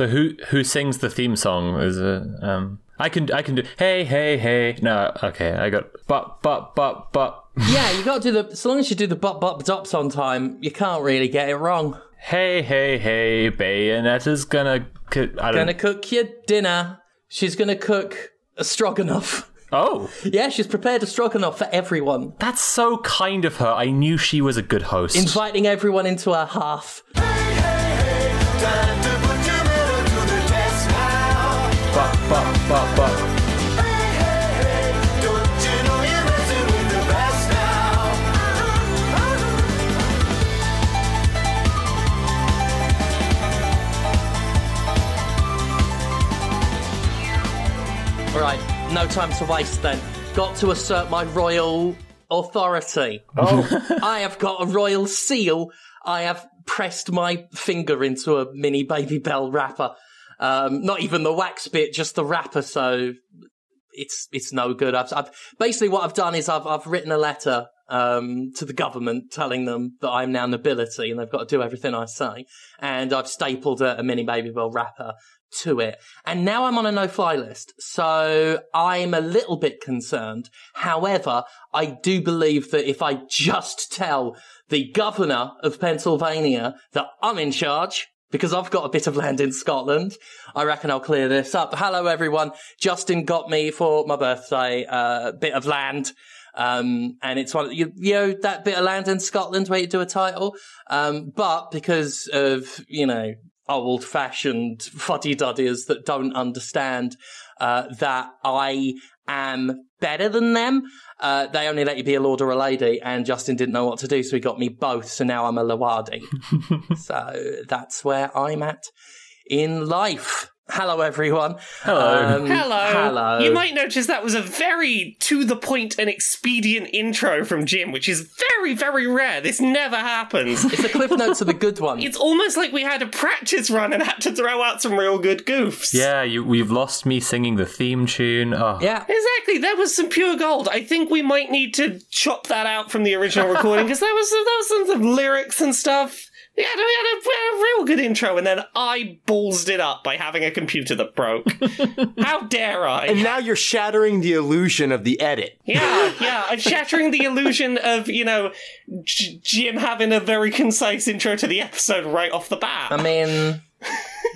So who who sings the theme song? Is it um I can I can do hey hey hey no okay I got but but but but Yeah, you got to do the. So long as you do the bop bop dops on time, you can't really get it wrong. hey hey hey Bayonetta's gonna c- I don't Gonna cook your dinner. She's gonna cook a stroganoff. oh Yeah, she's prepared a stroganoff for everyone, that's so kind of her. I knew she was a good host. inviting everyone into her hearth. Time to put but but but Don't you know you're messing with the best now? Right, no time to waste then. Got to assert my royal authority. oh I have got a royal seal. I have pressed my finger into a mini Babybel wrapper. Um, not even the wax bit, just the wrapper. So it's it's no good. I've, I've basically what I've done is I've I've written a letter um, to the government telling them that I'm now nobility and they've got to do everything I say. And I've stapled a, a mini Babybel wrapper to it. And now I'm on a no-fly list. So I'm a little bit concerned. However, I do believe that if I just tell the governor of Pennsylvania that I'm in charge, because I've got a bit of land in Scotland, I reckon I'll clear this up. Hello, everyone. Justin got me for my birthday uh, a bit of land. Um, and it's one, you, you know, that bit of land in Scotland where you do a title. Um, but because of, you know, old fashioned fuddy duddies that don't understand, uh, that I am better than them, uh, they only let you be a lord or a lady, and Justin didn't know what to do, so he got me both, so now I'm a Lawadi. so that's where I'm at in life. Hello, everyone. Hello. Um, Hello. Hello. You might notice that was a very to the point and expedient intro from Jim, which is very, very rare. This never happens. It's the cliff notes of the good one. It's almost like we had a practice run and had to throw out some real good goofs. yeah, you we've lost me singing the theme tune. Oh yeah. Exactly, that was some pure gold. I think we might need to chop that out from the original recording because there was there was some, some lyrics and stuff. We had, a, we had a real good intro, and then I ballsed it up by having a computer that broke. How dare I? And now you're shattering the illusion of the edit. Yeah, yeah. I'm shattering the illusion of, you know, J- Jim having a very concise intro to the episode right off the bat. I mean,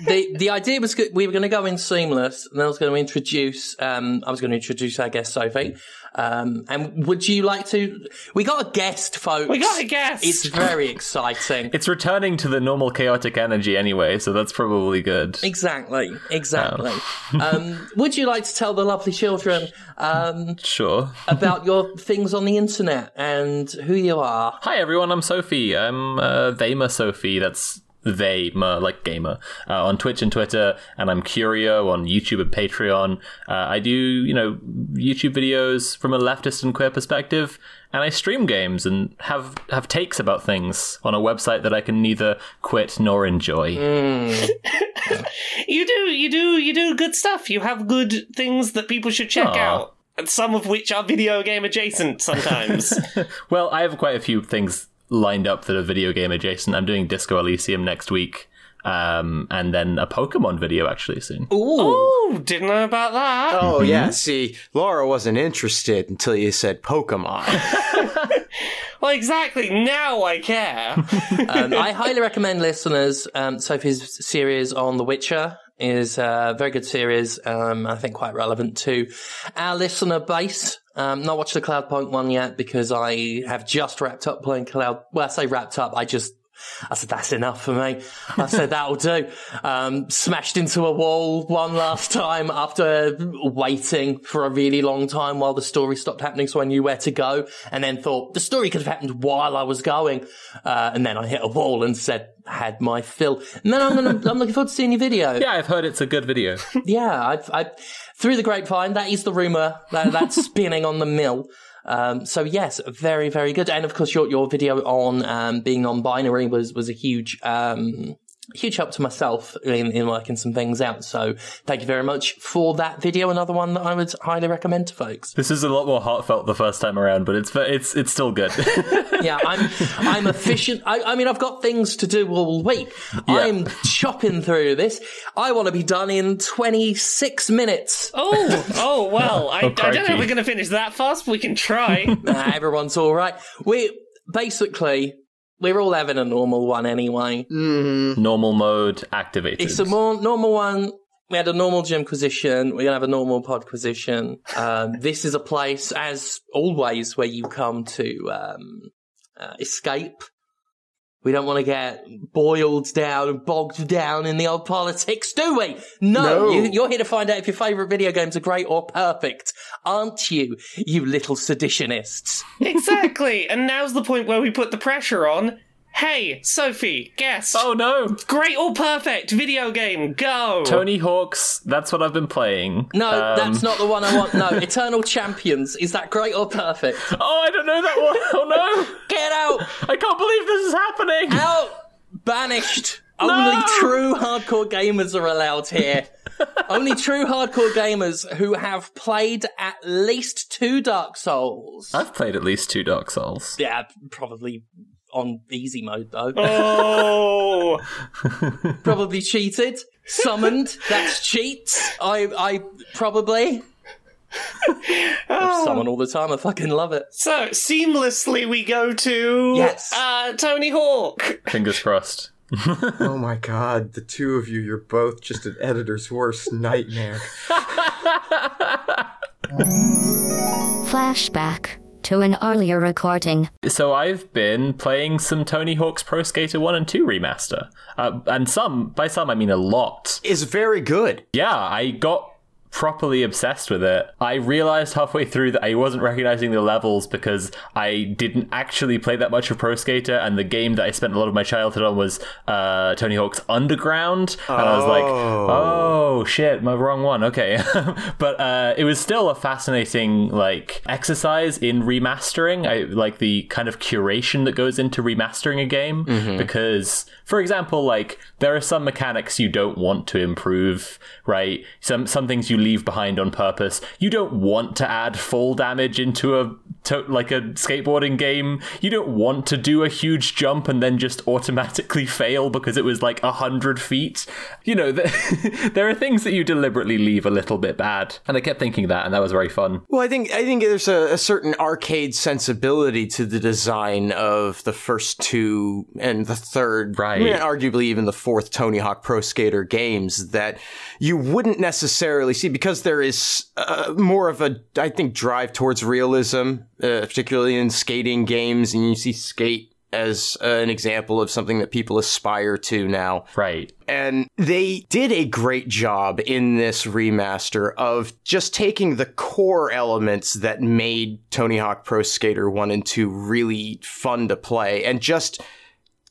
the the idea was good. We were going to go in seamless, and then I was going to introduce. Um, I was going to introduce our guest Sophie. Um, and would you like to? We got a guest, folks. we got a guest. It's very exciting. It's returning to the normal chaotic energy anyway, so that's probably good. Exactly, exactly. um, would you like to tell the lovely children um, Sure. about your things on the internet and who you are? Hi everyone, I'm Sophie. I'm uh, Theyma Sophie. That's Theyma, like gamer, uh, on Twitch and Twitter, and I'm Curio on YouTube and Patreon. Uh, I do, you know, YouTube videos from a leftist and queer perspective, and I stream games and have have takes about things on a website that I can neither quit nor enjoy. you do, you do, you do good stuff. You have good things that people should check Aw. out. And some of which are video game adjacent sometimes. Well, I have quite a few things lined up that are video game adjacent. I'm doing Disco Elysium next week, um, and then a Pokemon video actually soon. Ooh, oh, didn't know about that. Oh, yeah. See, Laura wasn't interested until you said Pokemon. Well, exactly. Now I care. um, I highly recommend listeners. Um, Sophie's series on The Witcher is a very good series. Um, I think quite relevant to our listener base. Um, not watched the Cloudpunk one yet because I have just wrapped up playing Cloud. Well, I say wrapped up. I just I said that's enough for me. I said that'll do. Um, smashed into a wall one last time after waiting for a really long time while the story stopped happening, so I knew where to go, and then thought the story could have happened while I was going, uh, and then I hit a wall and said had my fill. And then I'm gonna I'm looking forward to seeing your video. Yeah, I've heard it's a good video. Yeah, I've, I through the grapevine. That is the rumor that that's spinning on the mill. Um, so yes, very very good. And of course, your your video on um, being non-binary was was a huge um, huge help to myself in, in working some things out. So thank you very much for that video. Another one that I would highly recommend to folks. This is a lot more heartfelt the first time around, but it's it's it's still good. yeah, I'm I'm efficient. I, I mean, I've got things to do all week. I'm chopping through this. I want to be done in 26 minutes. Oh, oh well. I, oh, I don't know if we're going to finish that fast, but we can try. Nah, everyone's all right. We basically we're all having a normal one anyway. Normal mode activated. It's a more normal one. We had a normal Jimquisition. We're gonna have a normal Podquisition. Um, this is a place, as always, where you come to um, uh, escape. We don't want to get boiled down and bogged down in the old politics, do we? No, No. You, you're here to find out if your favourite video games are great or perfect, aren't you, you little seditionists? exactly. And now's the point where we put the pressure on. Hey, Sophie, guess. oh no, Great or perfect video game, go! Tony Hawk's. That's what I've been playing. No, Um, that's not the one I want. No, Eternal Champions. Is that great or perfect? Oh, I don't know that one. Oh no! Get out! I can't believe this is happening. Out! Banished! Only true hardcore gamers are allowed here. Only true hardcore gamers who have played at least two Dark Souls. I've played at least two Dark Souls. Yeah, probably on easy mode though. Oh, Probably cheated. Summoned. That's cheats. I I probably. I summon all the time. I fucking love it. so seamlessly we go to Yes. uh, Tony Hawk. Fingers crossed. Oh my god, the two of you, you're both just an editor's worst nightmare. Flashback to an earlier recording. So I've been playing some Tony Hawk's Pro Skater 1 and 2 remaster. Uh, and some, by some, I mean a lot. Is very good. Yeah, I got properly obsessed with it. I realized halfway through that I wasn't recognizing the levels because I didn't actually play that much of Pro Skater, and the game that I spent a lot of my childhood on was uh, Tony Hawk's Underground. And I was like, oh shit, my wrong one. Okay, but uh, it was still a fascinating like exercise in remastering. I like the kind of curation that goes into remastering a game because, for example, like there are some mechanics you don't want to improve, right? Some some things you leave behind on purpose. You don't want to add fall damage into a to, like a skateboarding game. You don't want to do a huge jump and then just automatically fail because it was like a hundred feet. You know, th- there are things that you deliberately leave a little bit bad, and I kept thinking that, and that was very fun. Well, I think I think there's a, a certain arcade sensibility to the design of the first two and the third, Right. I mean, arguably even the fourth Tony Hawk Pro Skater games that you wouldn't necessarily see because there is uh, more of a, I think, drive towards realism, uh, particularly in skating games, and you see skate as uh, an example of something that people aspire to now. Right. And they did a great job in this remaster of just taking the core elements that made Tony Hawk Pro Skater 1 and 2 really fun to play and just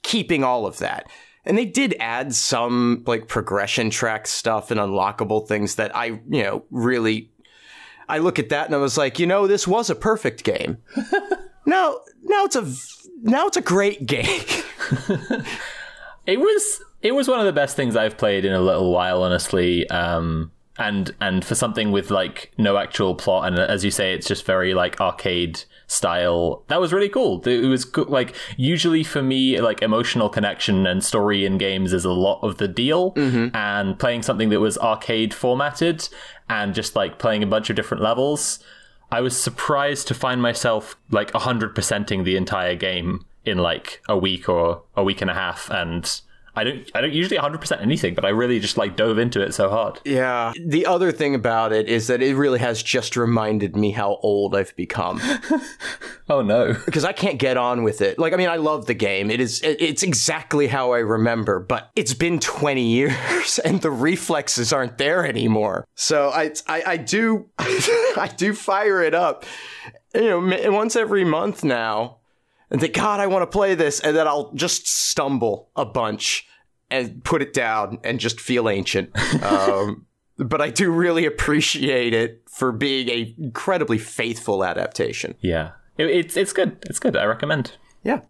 keeping all of that. And they did add some like progression track stuff and unlockable things that I, you know, really I look at that and I was like, you know, this was a perfect game. now, now it's a now it's a great game. It was it was one of the best things I've played in a little while, honestly. Um, and and for something with like no actual plot, and as you say, it's just very like arcade style. That was really cool. It was co- like usually for me, like emotional connection and story in games is a lot of the deal. Mm-hmm. And playing something that was arcade formatted and just like playing a bunch of different levels, I was surprised to find myself like 100%ing the entire game in like a week or a week and a half and I don't I don't usually 100% anything, but I really just like dove into it so hard. Yeah. The other thing about it is that it really has just reminded me how old I've become Oh no. because I can't get on with it. Like, I mean, I love the game. It is, it's exactly how I remember, but it's been 20 years and the reflexes aren't there anymore. So I, I, I do, I do fire it up, you know, once every month now and think, God, I want to play this. And then I'll just stumble a bunch and put it down and just feel ancient. Um, but I do really appreciate it for being a incredibly faithful adaptation. Yeah. It, it's it's good. It's good. I recommend. Yeah.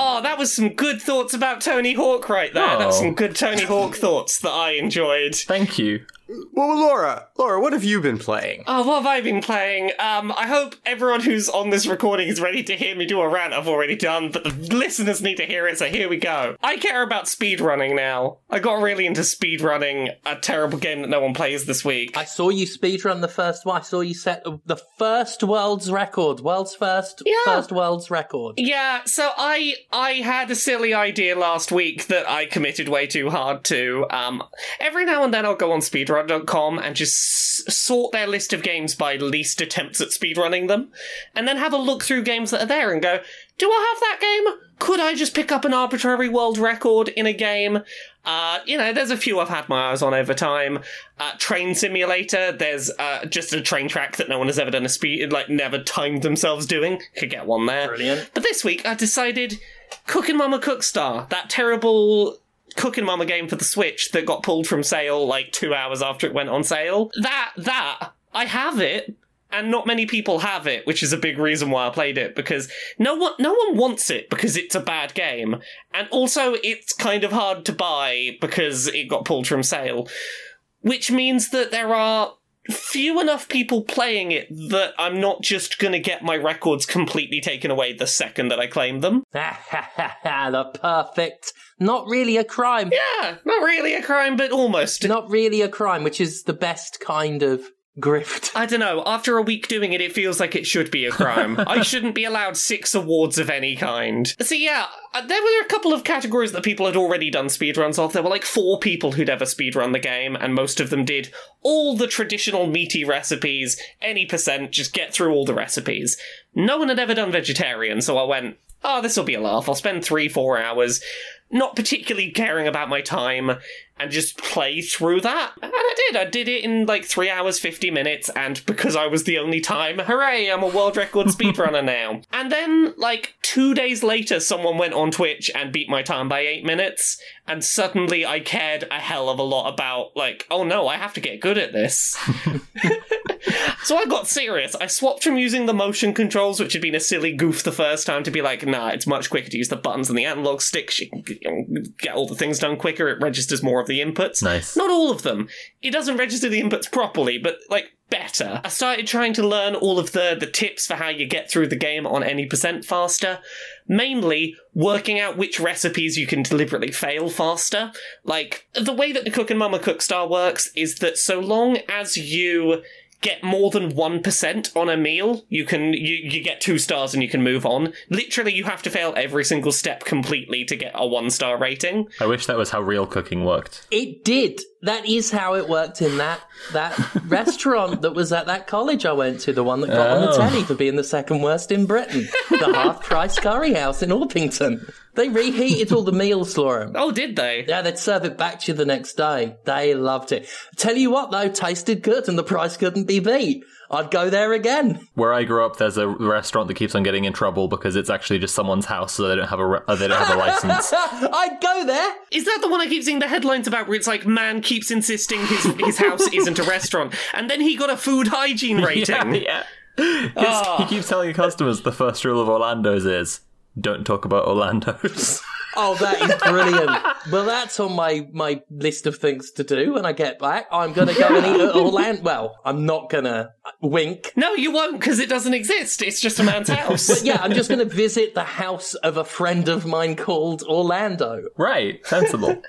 Oh, that was some good thoughts about Tony Hawk right there. That's Oh. some good Tony Hawk thoughts that I enjoyed. Thank you. Well, Laura, Laura, what have you been playing? Oh, what have I been playing? Um, I hope everyone who's on this recording is ready to hear me do a rant I've already done, but the listeners need to hear it, so here we go. I care about speedrunning now. I got really into speedrunning a terrible game that no one plays this week. I saw you speedrun the first one. I saw you set the first world's record, world's first, Yeah. first world's record. Yeah, so I I had a silly idea last week that I committed way too hard to. Um, every now and then I'll go on speedrun.com and just sort their list of games by least attempts at speedrunning them, and then have a look through games that are there and go, do I have that game? Could I just pick up an arbitrary world record in a game? Uh, you know, there's a few I've had my eyes on over time. Uh, Train Simulator, there's uh, just a train track that no one has ever done a speed, like, never timed themselves doing. Could get one there. Brilliant. But this week I decided Cookin' Mama Cookstar, that terrible Cookin' Mama game for the Switch that got pulled from sale like two hours after it went on sale. That that I have it. And not many people have it, which is a big reason why I played it because no one no one wants it because it's a bad game, and also it's kind of hard to buy because it got pulled from sale, which means that there are few enough people playing it that I'm not just gonna get my records completely taken away the second that I claim them. the perfect, not really a crime. Yeah, not really a crime, but almost. Not really a crime, which is the best kind of grift. I don't know. After a week doing it, it feels like it should be a crime. I shouldn't be allowed six awards of any kind. So yeah, uh, there were a couple of categories that people had already done speedruns of. There were like four people who'd ever speedrun the game, and most of them did all the traditional meaty recipes, any percent, just get through all the recipes. No one had ever done vegetarian, so I went, oh, this will be a laugh. I'll spend three, four hours not particularly caring about my time and just play through that. And I did. I did it in like three hours, 50 minutes, and because I was the only time, hooray, I'm a world record speedrunner now. And then, like, two days later, someone went on Twitch and beat my time by eight minutes, and suddenly I cared a hell of a lot about, like, oh no, I have to get good at this. So I got serious. I swapped from using the motion controls, which had been a silly goof the first time, to be like, nah, it's much quicker to use the buttons and the analog sticks. You can get all the things done quicker. It registers more of the inputs. Nice. Not all of them. It doesn't register the inputs properly, but like better. I started trying to learn all of the the tips for how you get through the game on any percent faster. Mainly working out which recipes you can deliberately fail faster. Like the way that the Cooking Mama Cookstar works is that so long as you get more than 1% on a meal, you can you, you get 2 stars and you can move on. Literally you have to fail every single step completely to get a 1 star rating. I wish that was how real cooking worked. It did. That is how it worked in that that restaurant that was at that college I went to, the one that got on the Oh. telly for being the second worst in Britain, the half price curry house in Orpington. They reheated all the meals for him. Oh, did they? Yeah, they'd serve it back to you the next day. They loved it. Tell you what, though, tasted good and the price couldn't be beat. I'd go there again. Where I grew up, there's a restaurant that keeps on getting in trouble because it's actually just someone's house, so they don't have a re- uh, they don't have a license. I'd go there. Is that the one I keep seeing the headlines about where it's like man keeps insisting his his house isn't a restaurant and then he got a food hygiene rating? yeah, yeah. He keeps telling customers the first rule of Orlando's is don't talk about Orlando's. Oh, that is brilliant. well, that's on my, my list of things to do when I get back. I'm going to go and eat at Orlando. Well, I'm not going to uh, wink. No, you won't because it doesn't exist. It's just a man's house. Yeah, I'm just going to visit the house of a friend of mine called Orlando. right, sensible.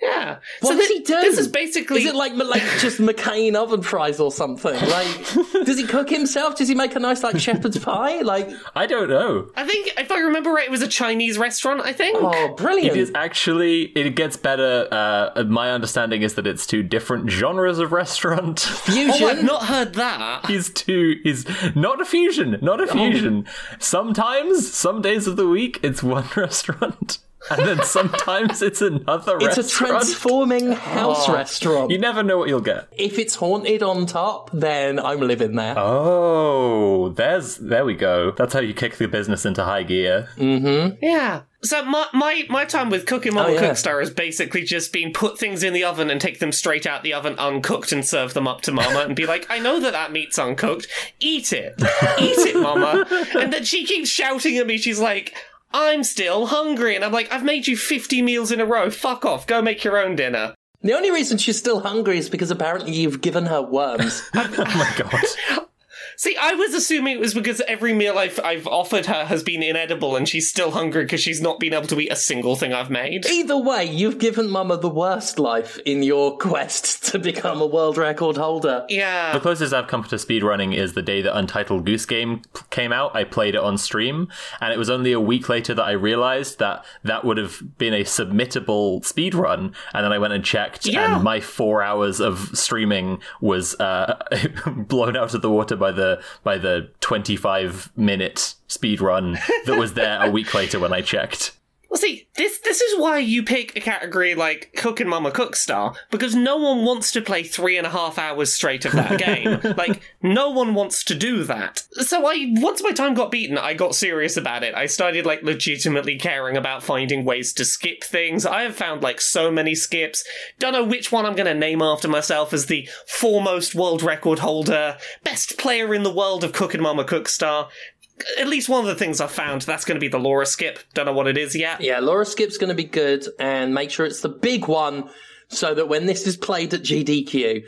Yeah. What so does thi- he do? This is basically Is it like like just McCain oven fries or something? Like, does he cook himself? Does he make a nice like shepherd's pie? Like, I don't know. I think if I remember right, it was a Chinese restaurant. I think. oh, brilliant! It is actually it gets better. Uh, my understanding is that it's two different genres of restaurant. fusion. Oh, I've not heard that. He's two. He's not a fusion. Not a fusion. Sometimes, some days of the week, it's one restaurant, and then sometimes it's another it's a transforming house restaurant. you never know what you'll get. if it's haunted on top, then I'm living there. Oh, there's there we go. That's how you kick the business into high gear. Mm-hmm. Yeah. So my my, my time with Cooking Mama Oh, yeah. Cookstar has basically just been put things in the oven and take them straight out the oven uncooked and serve them up to Mama and be like, I know that that meat's uncooked. Eat it, eat it, Mama. And then she keeps shouting at me. She's like. I'm still hungry. And I'm like, I've made you 50 meals in a row. Fuck off. Go make your own dinner. The only reason she's still hungry is because apparently you've given her worms. oh my god. See, I was assuming it was because every meal I've, I've offered her has been inedible and she's still hungry because she's not been able to eat a single thing I've made. Either way, you've given Mama the worst life in your quest to become a world record holder. Yeah. The closest I've come to speedrunning is the day that Untitled Goose Game came out. I played it on stream, and it was only a week later that I realized that that would have been a submittable speedrun. And then I went and checked, Yeah. and my four hours of streaming was uh, blown out of the water by the by the 25 minute speedrun that was there a week later when I checked. Well, see, this this is why you pick a category like Cooking Mama Cookstar because no one wants to play three and a half hours straight of that game. like, no one wants to do that. So I, once my time got beaten, I got serious about it. I started like legitimately caring about finding ways to skip things. I have found like so many skips. Don't know which one I'm going to name after myself as the foremost world record holder, best player in the world of Cooking Mama Cookstar. At least one of the things I've found, that's going to be the Laura skip. Don't know what it is yet. Yeah, Laura Skip's going to be good, and make sure it's the big one so that when this is played at GDQ,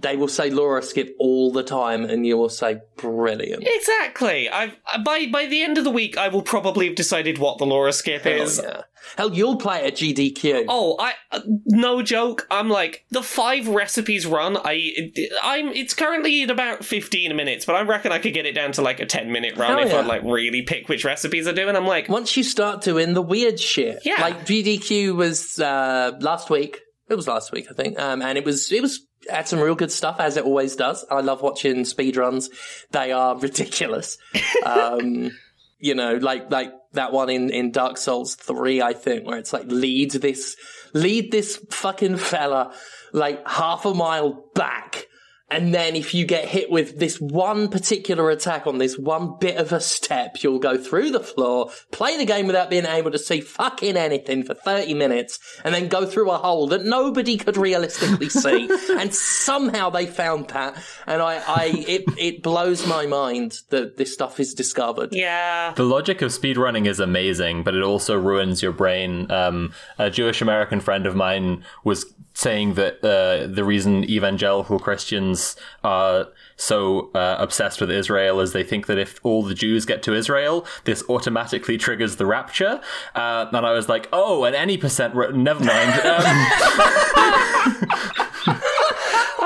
they will say Laura Skip all the time, and you will say, brilliant. Exactly. I've by by the end of the week, I will probably have decided what the Laura skip is. Hell, yeah. Hell, you'll play at GDQ. Oh, I uh, no joke. I'm like the five recipes run. I I'm it's currently at about 15 minutes, but I reckon I could get it down to like a 10 minute run Hell if yeah. I like really pick which recipes I do. And I'm like, Once you start doing the weird shit, Yeah. like GDQ was uh, last week. It was last week, I think, um, and it was it was had some real good stuff as it always does. I love watching speedruns; they are ridiculous. um, you know, like like that one in in Dark Souls three, I think, where it's like lead this lead this fucking fella like half a mile back. And then if you get hit with this one particular attack on this one bit of a step, you'll go through the floor, play the game without being able to see fucking anything for 30 minutes, and then go through a hole that nobody could realistically see. and somehow they found that. And I, I, it, it blows my mind that this stuff is discovered. yeah, The logic of speedrunning is amazing, but it also ruins your brain. Um, a Jewish American friend of mine was saying that uh, the reason evangelical Christians are so uh, obsessed with Israel is they think that if all the Jews get to Israel, this automatically triggers the rapture. Uh, and I was like, oh, and any percent, ra- never mind.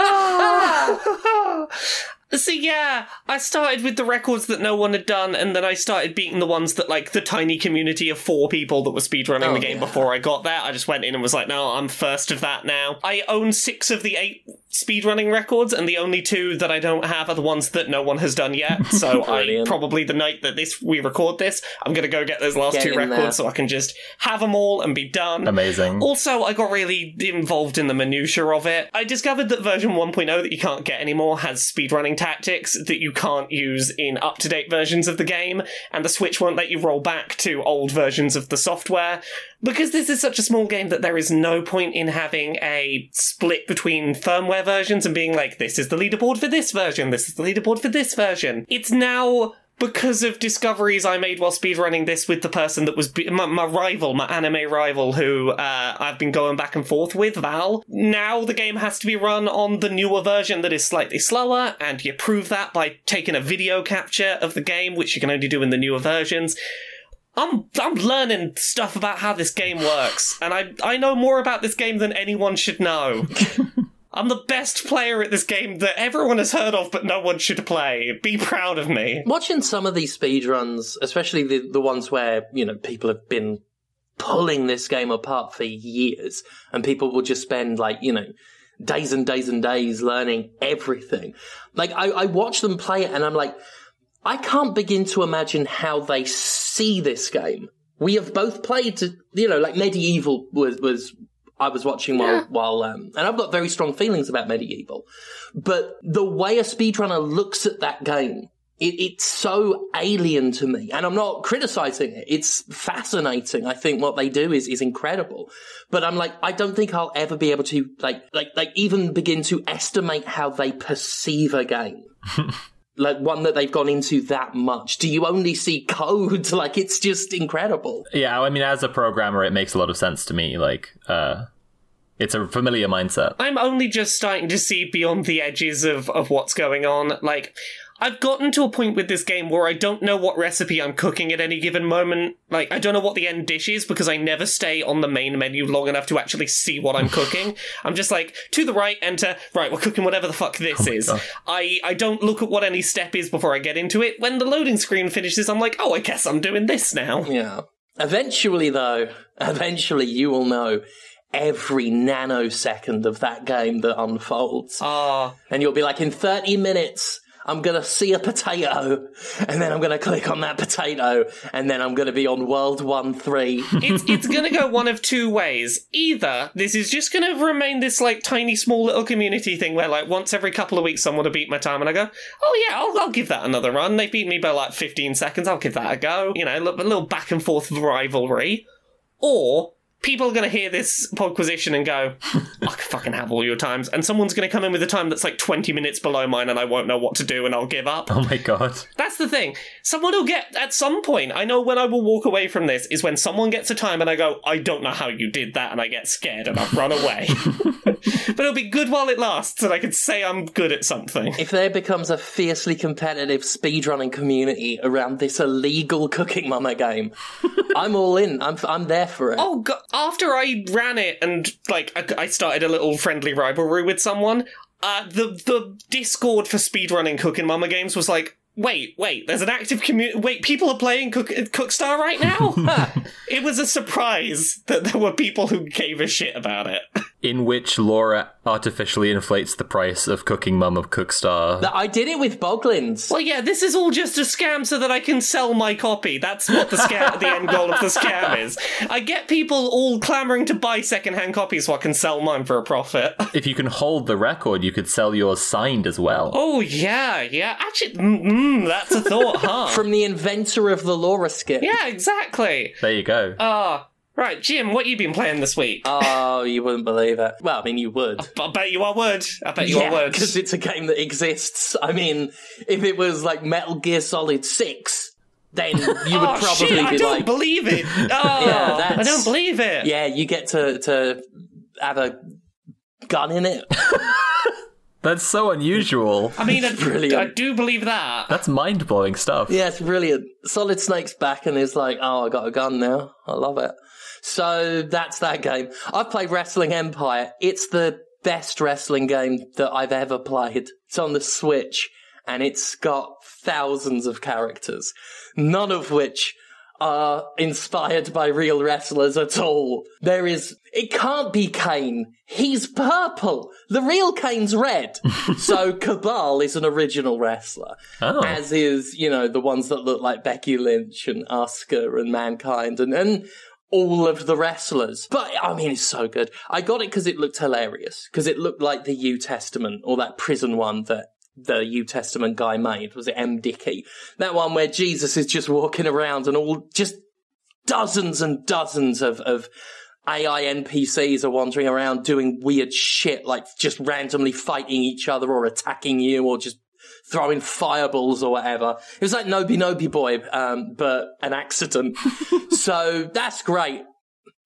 Um, Oh, the game yeah. before I got there. I just went in and was like, no, I'm first of that now. I own six of the eight speedrunning records, and the only two that I don't have are the ones that no one has done yet. So I probably the night that this we record this, I'm gonna go get those last Get two records there. so I can just have them all and be done. amazing. Also, I got really involved in the minutiae of it. I discovered that version 1.0 that you can't get anymore has speedrunning tactics that you can't use in up to date versions of the game, and the Switch won't let you roll back to old versions of the software. Because this is such a small game that there is no point in having a split between firmware versions and being like, this is the leaderboard for this version, this is the leaderboard for this version. It's now because of discoveries I made while speedrunning this with the person that was be- my, my rival, my anime rival, who uh, I've been going back and forth with, Val. Now the game has to be run on the newer version that is slightly slower, and you prove that by taking a video capture of the game, which you can only do in the newer versions. I'm I'm learning stuff about how this game works, and I I know more about this game than anyone should know. I'm the best player at this game that everyone has heard of, but no one should play. Be proud of me. Watching some of these speedruns, especially the, the ones where, you know, people have been pulling this game apart for years and people will just spend like, you know, days and days and days learning everything. Like I, I watch them play it and I'm like, I can't begin to imagine how they see this game. We have both played, to you know, like Medieval was, was, I was watching while, while, um, and I've got very strong feelings about Medieval, but the way a speedrunner looks at that game, it, it's so alien to me. And I'm not criticizing it. It's fascinating. I think what they do is, is incredible. But I'm like, I don't think I'll ever be able to, like, like, like even begin to estimate how they perceive a game. like one that they've gone into that much? Do you only see code? Like it's just incredible. Yeah, I mean, as a programmer, it makes a lot of sense to me. Like, uh, it's a familiar mindset. I'm only just starting to see beyond the edges of, of what's going on. Like, I've gotten to a point with this game where I don't know what recipe I'm cooking at any given moment. Like, I don't know what the end dish is because I never stay on the main menu long enough to actually see what I'm cooking. I'm just like, to the right, enter, right, we're cooking whatever the fuck this is. God. I, I don't look at what any step is before I get into it. When the loading screen finishes, I'm like, oh, I guess I'm doing this now. Yeah. Eventually, though, eventually you will know every nanosecond of that game that unfolds. Ah, And you'll be like, in 30 minutes, I'm gonna see a potato, and then I'm gonna click on that potato, and then I'm gonna be on World 1 3. it's it's gonna go one of two ways. Either this is just gonna remain this like tiny small little community thing where like once every couple of weeks someone will beat my time and I go, oh yeah, I'll, I'll give that another run. They beat me by like 15 seconds. I'll give that a go. You know, a little back and forth rivalry. Or people are going to hear this podquisition and go, I can fucking have all your times. And someone's going to come in with a time that's like 20 minutes below mine and I won't know what to do and I'll give up. Oh my god. That's the thing. Someone will get at some point. I know when I will walk away from this is when someone gets a time and I go, I don't know how you did that, and I get scared and I run away. but it'll be good while it lasts, and I can say I'm good at something. If there becomes a fiercely competitive speedrunning community around this illegal Cooking Mama game, I'm all in. I'm, I'm there for it. Oh god! After I ran it and like I, I started a little friendly rivalry with someone, uh, the the Discord for speedrunning Cooking Mama games was like. Wait, wait, there's an active community. Wait, people are playing Cook- Cookstar right now? it was a surprise that there were people who gave a shit about it. In which Laura artificially inflates the price of Cooking Mama Cookstar. I did it with Boglins. Well, yeah, this is all just a scam so that I can sell my copy. That's what the scam, the end goal of the scam is. I get people all clamoring to buy secondhand copies so I can sell mine for a profit. If you can hold the record, you could sell yours signed as well. Oh yeah, yeah. Actually, mm, mm, that's a thought, huh? From the inventor of the Laura skip. yeah, exactly. There you go. Ah, right, Jim. What you been playing this week? Oh, you wouldn't believe it. Well, I mean, you would. I bet you I would. I bet you I would. because it's a game that exists. I mean, if it was like Metal Gear Solid 6, then you would oh probably shit! I be don't like, believe it. Oh, Yeah, I don't believe it. yeah, you get to, to have a gun in it. That's so unusual. I mean, I, brilliant. I do believe that. That's mind blowing stuff. Yeah, it's brilliant. Solid Snake's back and is like, oh, I got a gun now. I love it. So that's that game. I've played Wrestling Empire. It's the best wrestling game that I've ever played. It's on the Switch and it's got thousands of characters, none of which are inspired by real wrestlers at all. There is, it can't be Kane. He's purple. The real Kane's red. so Cabal is an original wrestler Oh. as is, you know, the ones that look like Becky Lynch and Asuka and Mankind and, and all of the wrestlers. But, I mean, it's so good. I got it because it looked hilarious, because it looked like the You Testament or that prison one that the You Testament guy made. Was it MDickie? That one where Jesus is just walking around and all, just dozens and dozens of, of AI NPCs are wandering around doing weird shit, like just randomly fighting each other or attacking you or just throwing fireballs or whatever. It was like Noby Noby Boy, um, but an accident. so that's great.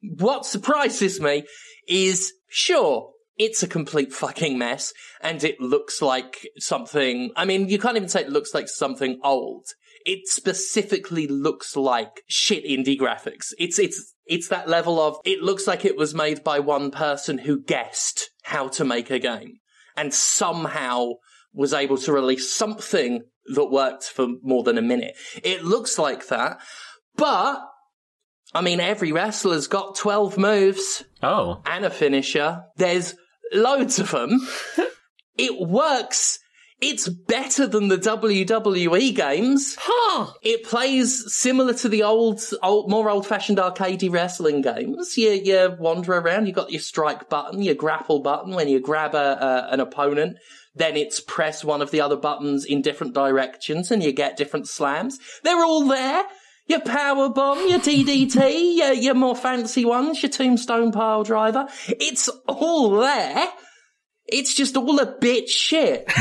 What surprises me is sure, it's a complete fucking mess and it looks like something, I mean, you can't even say it looks like something old. It specifically looks like shit indie graphics. It's, it's, it's that level of, it looks like it was made by one person who guessed how to make a game and somehow was able to release something that worked for more than a minute. It looks like that, but I mean, every wrestler's got 12 moves Oh. and a finisher. There's loads of them. it works. It's better than the WWE games. Huh. It plays similar to the old, old more old-fashioned arcadey wrestling games. You, you wander around. You got your strike button, your grapple button. When you grab a, a, an opponent, then it's press one of the other buttons in different directions, and you get different slams. They're all there. Your power bomb, your DDT, your, your more fancy ones, your tombstone pile driver. It's all there. It's just all a bit shit. but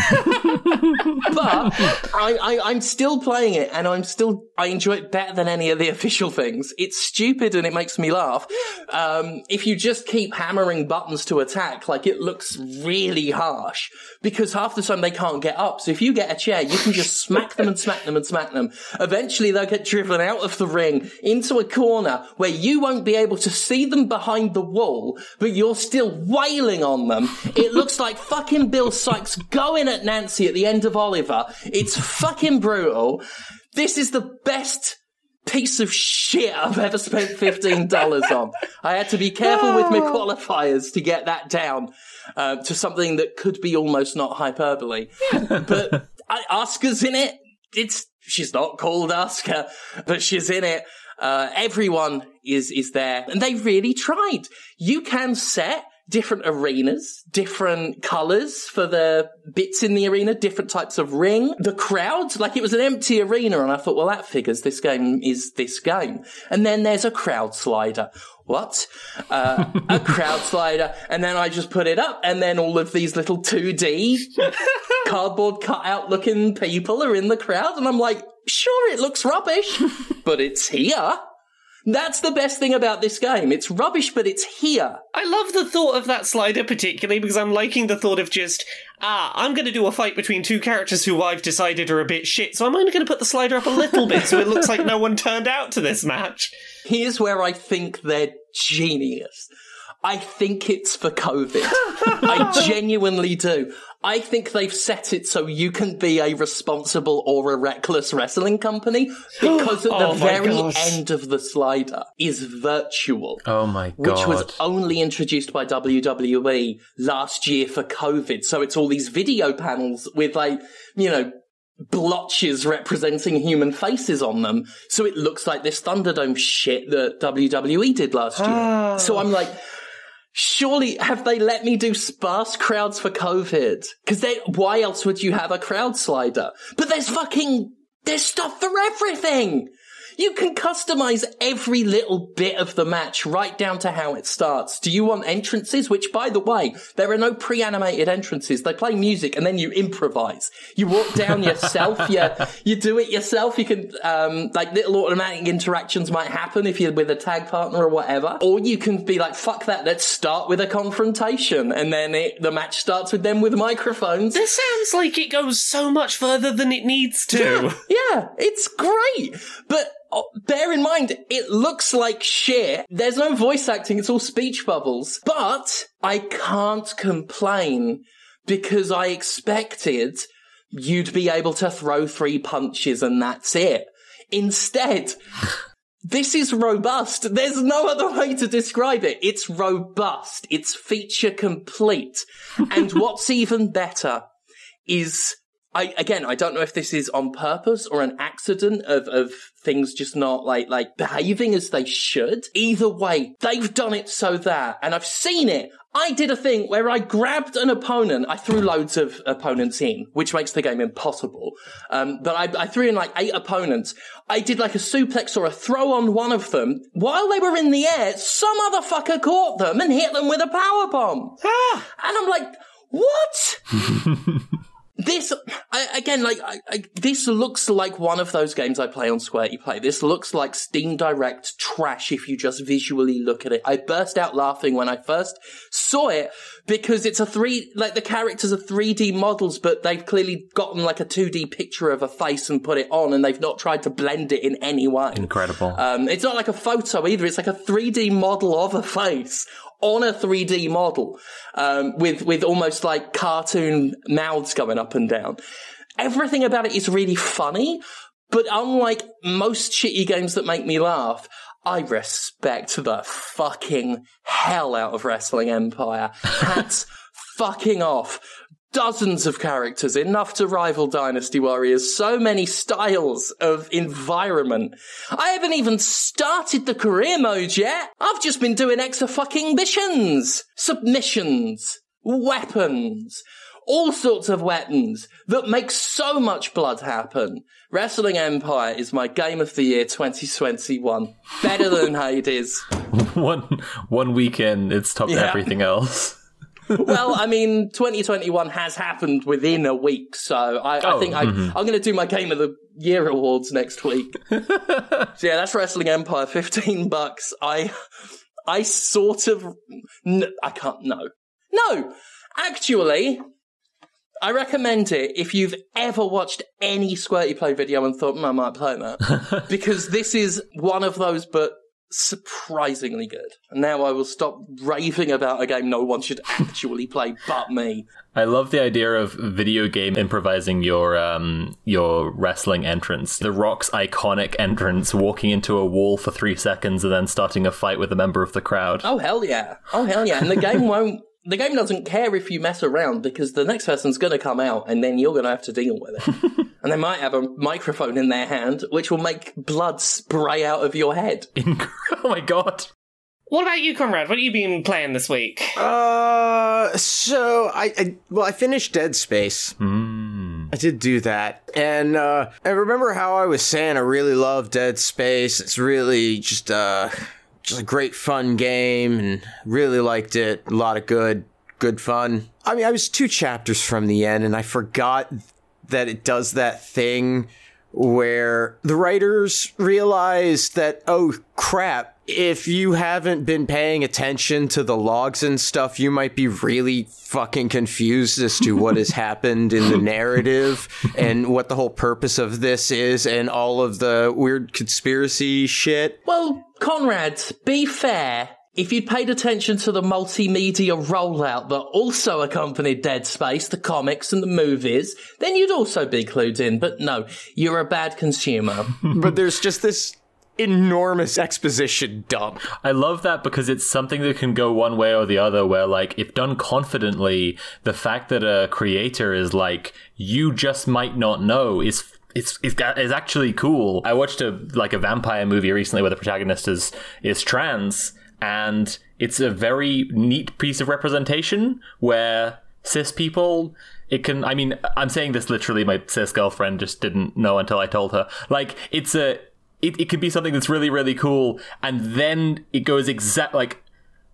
I, I, I'm still playing it and I'm still, I enjoy it better than any of the official things. It's stupid and it makes me laugh. Um, if you just keep hammering buttons to attack, like it looks really harsh because half the time they can't get up. So if you get a chair, you can just smack them and smack them and smack them. Eventually they'll get driven out of the ring into a corner where you won't be able to see them behind the wall, but you're still wailing on them. It looks like fucking Bill Sikes going at Nancy at the end of Oliver. It's fucking brutal. This is the best piece of shit I've ever spent $15 on. I had to be careful with my qualifiers to get that down uh, to something that could be almost not hyperbole. but I, Asuka's in it. It's, she's not called Asuka, but she's in it. Uh, everyone is, is there and they really tried. You can set different arenas, different colors for the bits in the arena, different types of ring. The crowd, like it was an empty arena and I thought, well, that figures this game is this game. And then there's a crowd slider. What? Uh, a crowd slider. And then I just put it up and then all of these little 2D cardboard cutout looking people are in the crowd. And I'm like, sure, it looks rubbish, but it's here. That's the best thing about this game. It's rubbish, but it's here. I love the thought of that slider particularly because I'm liking the thought of just, ah, I'm going to do a fight between two characters who I've decided are a bit shit, so I'm only going to put the slider up a little bit so it looks like no one turned out to this match. Here's where I think they're genius. I think it's for COVID. I genuinely do. I think they've set it so you can be a responsible or a reckless wrestling company because at Oh the very gosh. end of the slider is virtual. Oh my god. Which was only introduced by WWE last year for COVID. So it's all these video panels with like, you know, blotches representing human faces on them. So it looks like this Thunderdome shit that WWE did last year. So I'm ah. like, surely have they let me do sparse crowds for COVID? Because then why else would you have a crowd slider? But there's fucking, there's stuff for everything. You can customize every little bit of the match right down to how it starts. Do you want entrances? Which, by the way, there are no pre-animated entrances. They play music and then you improvise. You walk down yourself. you, you do it yourself. You can, um, like little automatic interactions might happen if you're with a tag partner or whatever. Or you can be like, fuck that. Let's start with a confrontation. And then it, the match starts with them with microphones. This sounds like it goes so much further than it needs to. Yeah, yeah it's great. But Oh, bear in mind, it looks like shit. There's no voice acting, it's all speech bubbles. But I can't complain because I expected you'd be able to throw three punches and that's it. Instead, this is robust. There's no other way to describe it. It's robust. It's feature complete. And what's even better is I again I don't know if this is on purpose or an accident of of things just not like like behaving as they should. Either way, they've done it so that and I've seen it. I did a thing where I grabbed an opponent. I threw loads of opponents in, which makes the game impossible. Um, but I, I threw in like eight opponents. I did like a suplex or a throw on one of them. While they were in the air, some other fucker caught them and hit them with a power bomb. Ah, And I'm like, what? this, I, again, like, I, I, this looks like one of those games I play on Squirty Play. This looks like Steam Direct trash if you just visually look at it. I burst out laughing when I first saw it because it's a three, like the characters are 3D models, but they've clearly gotten like a 2D picture of a face and put it on and they've not tried to blend it in any way. Incredible. Um, it's not like a photo either. It's like a 3D model of a face on a 3D model, um, with, with almost like cartoon mouths going up and down. Everything about it is really funny, but unlike most shitty games that make me laugh, I respect the fucking hell out of Wrestling Empire. Hats fucking off. Dozens of characters, enough to rival Dynasty Warriors, so many styles of environment. I haven't even started the career mode yet. I've just been doing extra fucking missions, submissions, weapons, all sorts of weapons that make so much blood happen. Wrestling Empire is my game of the year 2021. Better than Hades. one one weekend, it's topped Yeah. everything else. well, I mean, 2021 has happened within a week, so I, I Oh, think I, I'm going to do my Game of the Year awards next week. so yeah, that's Wrestling Empire, 15 bucks. I, I sort of, n- I can't, no. No! Actually, I recommend it if you've ever watched any Squirty Play video and thought, hmm, I might play that. because this is one of those, but surprisingly good. And now I will stop raving about a game no one should actually play but me. I love the idea of video game improvising your um your wrestling entrance. The Rock's iconic entrance, walking into a wall for three seconds and then starting a fight with a member of the crowd. Oh hell yeah! Oh hell yeah! And the game won't. The game doesn't care if you mess around because the next person's going to come out and then you're going to have to deal with it. and they might have a microphone in their hand which will make blood spray out of your head. Inc- oh my god. What about you, Conrad? What have you been playing this week? Uh, so I, I well, I finished Dead Space. Hmm. I did do that, and uh, I remember how I was saying I really love Dead Space. It's really just uh, just a great fun game, and really liked it. A lot of good, good fun. I mean, I was two chapters from the end, and I forgot that it does that thing where the writers realize that, oh crap, if you haven't been paying attention to the logs and stuff, you might be really fucking confused as to what has happened in the narrative and what the whole purpose of this is and all of the weird conspiracy shit. Well, Conrad, be fair. If you'd paid attention to the multimedia rollout that also accompanied Dead Space, the comics and the movies, then you'd also be clued in. But no, you're a bad consumer. but there's just this enormous exposition dump. I love that because it's something that can go one way or the other where like if done confidently, the fact that a creator is like you just might not know is it's it's, got- it's actually cool. I watched a like a vampire movie recently where the protagonist is is trans and it's a very neat piece of representation where cis people it can i mean i'm saying this literally my cis girlfriend just didn't know until i told her like it's a it, it could be something that's really really cool and then it goes exact like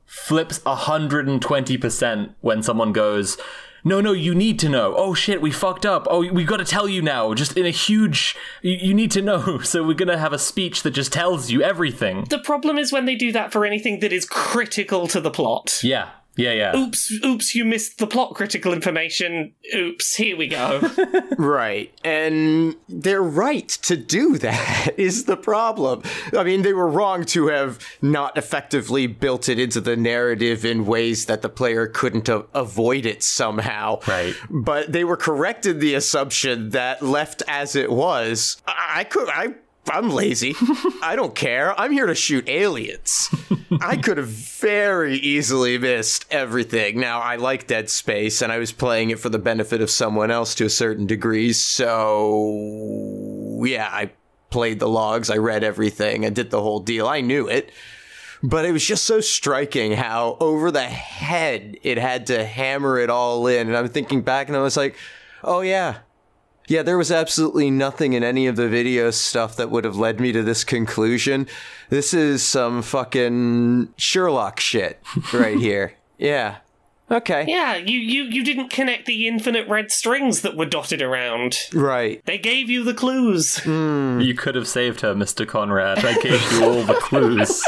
flips 120% when someone goes no no you need to know. Oh shit we fucked up. Oh we got to tell you now. Just in a huge you, you need to know. So we're gonna have a speech that just tells you everything. The problem is when they do that for anything that is critical to the plot. yeah yeah yeah Oops, oops, you missed the plot critical information. Oops, here we go. Right. And they're right to do that is the problem. I mean, they were wrong to have not effectively built it into the narrative in ways that the player couldn't a- avoid it somehow. Right. But they were correct in the assumption that left as it was, I, I could, I, I'm lazy. I don't care. I'm here to shoot aliens. I could have very easily missed everything. Now, I like Dead Space, and I was playing it for the benefit of someone else to a certain degree, so yeah, I played the logs, I read everything, I did the whole deal. I knew it. But it was just so striking how over the head it had to hammer it all in. And I'm thinking back and I was like, oh yeah, yeah, there was absolutely nothing in any of the video stuff that would have led me to this conclusion. This is some fucking Sherlock shit right here. Yeah. Okay. yeah, you, you, you didn't connect the infinite red strings that were dotted around. Right. They gave you the clues. Hmm. you could have saved her mr conrad i gave you all the clues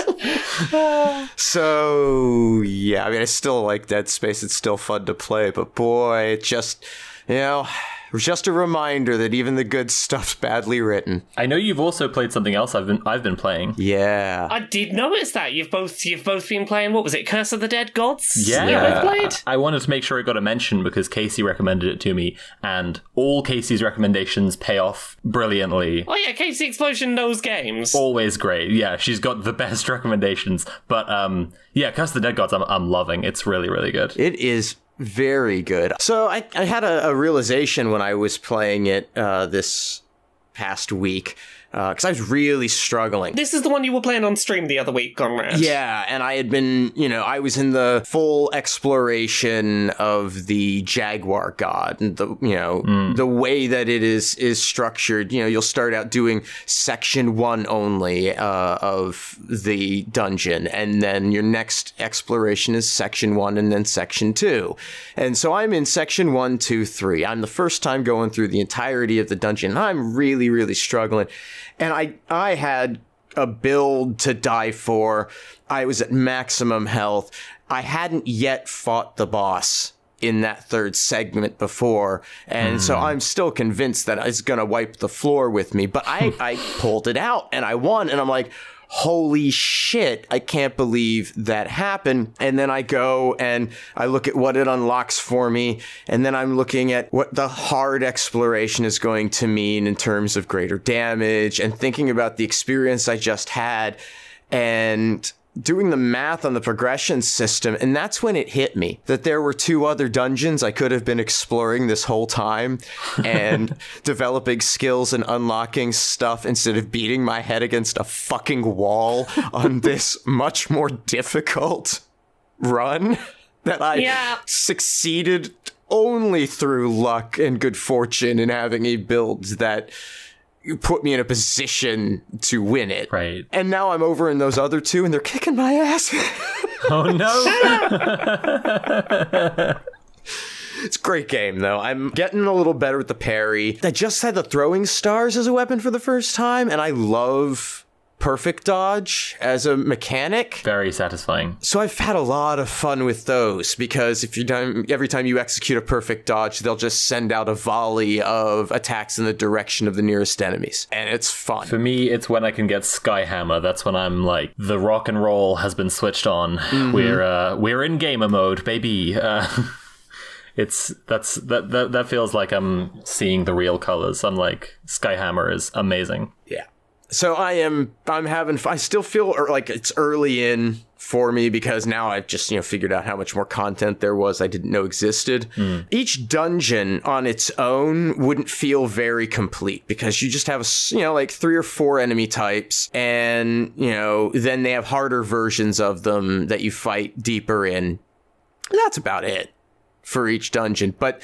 So, yeah, I mean, I still like Dead Space. It's still fun to play, but boy, it just, you know, just a reminder that even the good stuff's badly written. i know you've also played something else i've been i've been playing Yeah. I did notice that you've both you've both been playing. What was it? Curse of the Dead Gods. Yeah. you both played. I wanted to make sure it got a mention because Casey recommended it to me, and all Casey's recommendations pay off brilliantly. Oh yeah, Casey Explosion knows games. Always great. Yeah, she's got the best recommendations. But um, yeah, Curse of the Dead Gods, I'm, I'm loving. It's really, really good. It is very good. So I, I had a, a realization when I was playing it uh, this past week because I was really struggling. This is the one you were playing on stream the other week, Conrad. Yeah, and I had been, you know, I was in the full exploration of the Jaguar God and the, you know, the way that it is is structured. You know, you'll start out doing section one only uh, of the dungeon, and then your next exploration is section one and then section two. And so I'm in section one, two, three. I'm the first time going through the entirety of the dungeon. And I'm really, really struggling, and I I had a build to die for. I was at maximum health. I hadn't yet fought the boss in that third segment before, and so hmm. I'm still convinced that it's gonna wipe the floor with me. But I, I pulled it out and I won, and I'm like, holy shit, I can't believe that happened. And then I go and I look at what it unlocks for me, and then I'm looking at what the hard exploration is going to mean in terms of greater damage, and thinking about the experience I just had, and doing the math on the progression system, and that's when it hit me that there were two other dungeons I could have been exploring this whole time and developing skills and unlocking stuff instead of beating my head against a fucking wall on this much more difficult run that I Yeah. succeeded only through luck and good fortune in having a build that put me in a position to win it. Right. And now I'm over in those other two and they're kicking my ass. Oh no! it's a great game though. I'm getting a little better with the parry. I just had the throwing stars as a weapon for the first time and I love perfect dodge as a mechanic. Very satisfying. So I've had a lot of fun with those because if you every time you execute a perfect dodge, they'll just send out a volley of attacks in the direction of the nearest enemies, and it's fun. For me, it's when I can get Skyhammer. That's when I'm like, the rock and roll has been switched on. We're uh, we're in gamer mode, baby. Uh, it's that's that, that that feels like I'm seeing the real colors. I'm like, Skyhammer is amazing. Yeah. So I am. I'm having. I still feel er- like it's early in for me because now I've just you know figured out how much more content there was I didn't know existed. Each dungeon on its own wouldn't feel very complete because you just have a you know like three or four enemy types, and you know then they have harder versions of them that you fight deeper in. That's about it for each dungeon, but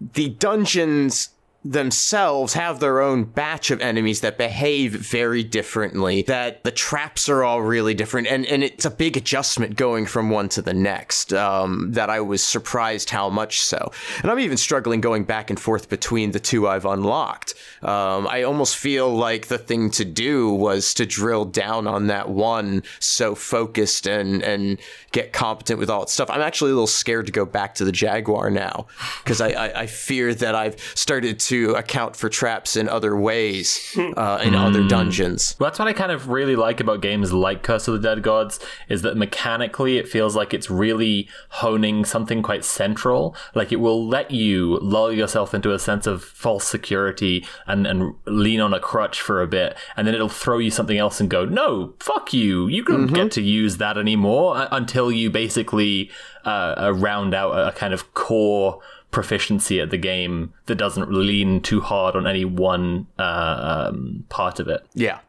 the dungeons themselves have their own batch of enemies that behave very differently that the traps are all really different and, and it's a big adjustment going from one to the next um, that i was surprised how much so. And i'm even struggling going back and forth between the two i've unlocked. Um, i almost feel like the thing to do was to drill down on that one so focused and and get competent with all its stuff. I'm actually a little scared to go back to the jaguar now because I, I, I fear that i've started to account for traps in other ways uh, in other dungeons Well, that's what I kind of really like about games like Curse of the Dead Gods is that mechanically it feels like it's really honing something quite central. Like it will let you lull yourself into a sense of false security and, and lean on a crutch for a bit, and then it'll throw you something else and go, "No, fuck you! You don't get to use that anymore." uh, Until you basically uh, uh, round out a, a kind of core proficiency at the game that doesn't lean too hard on any one uh, um, part of it. yeah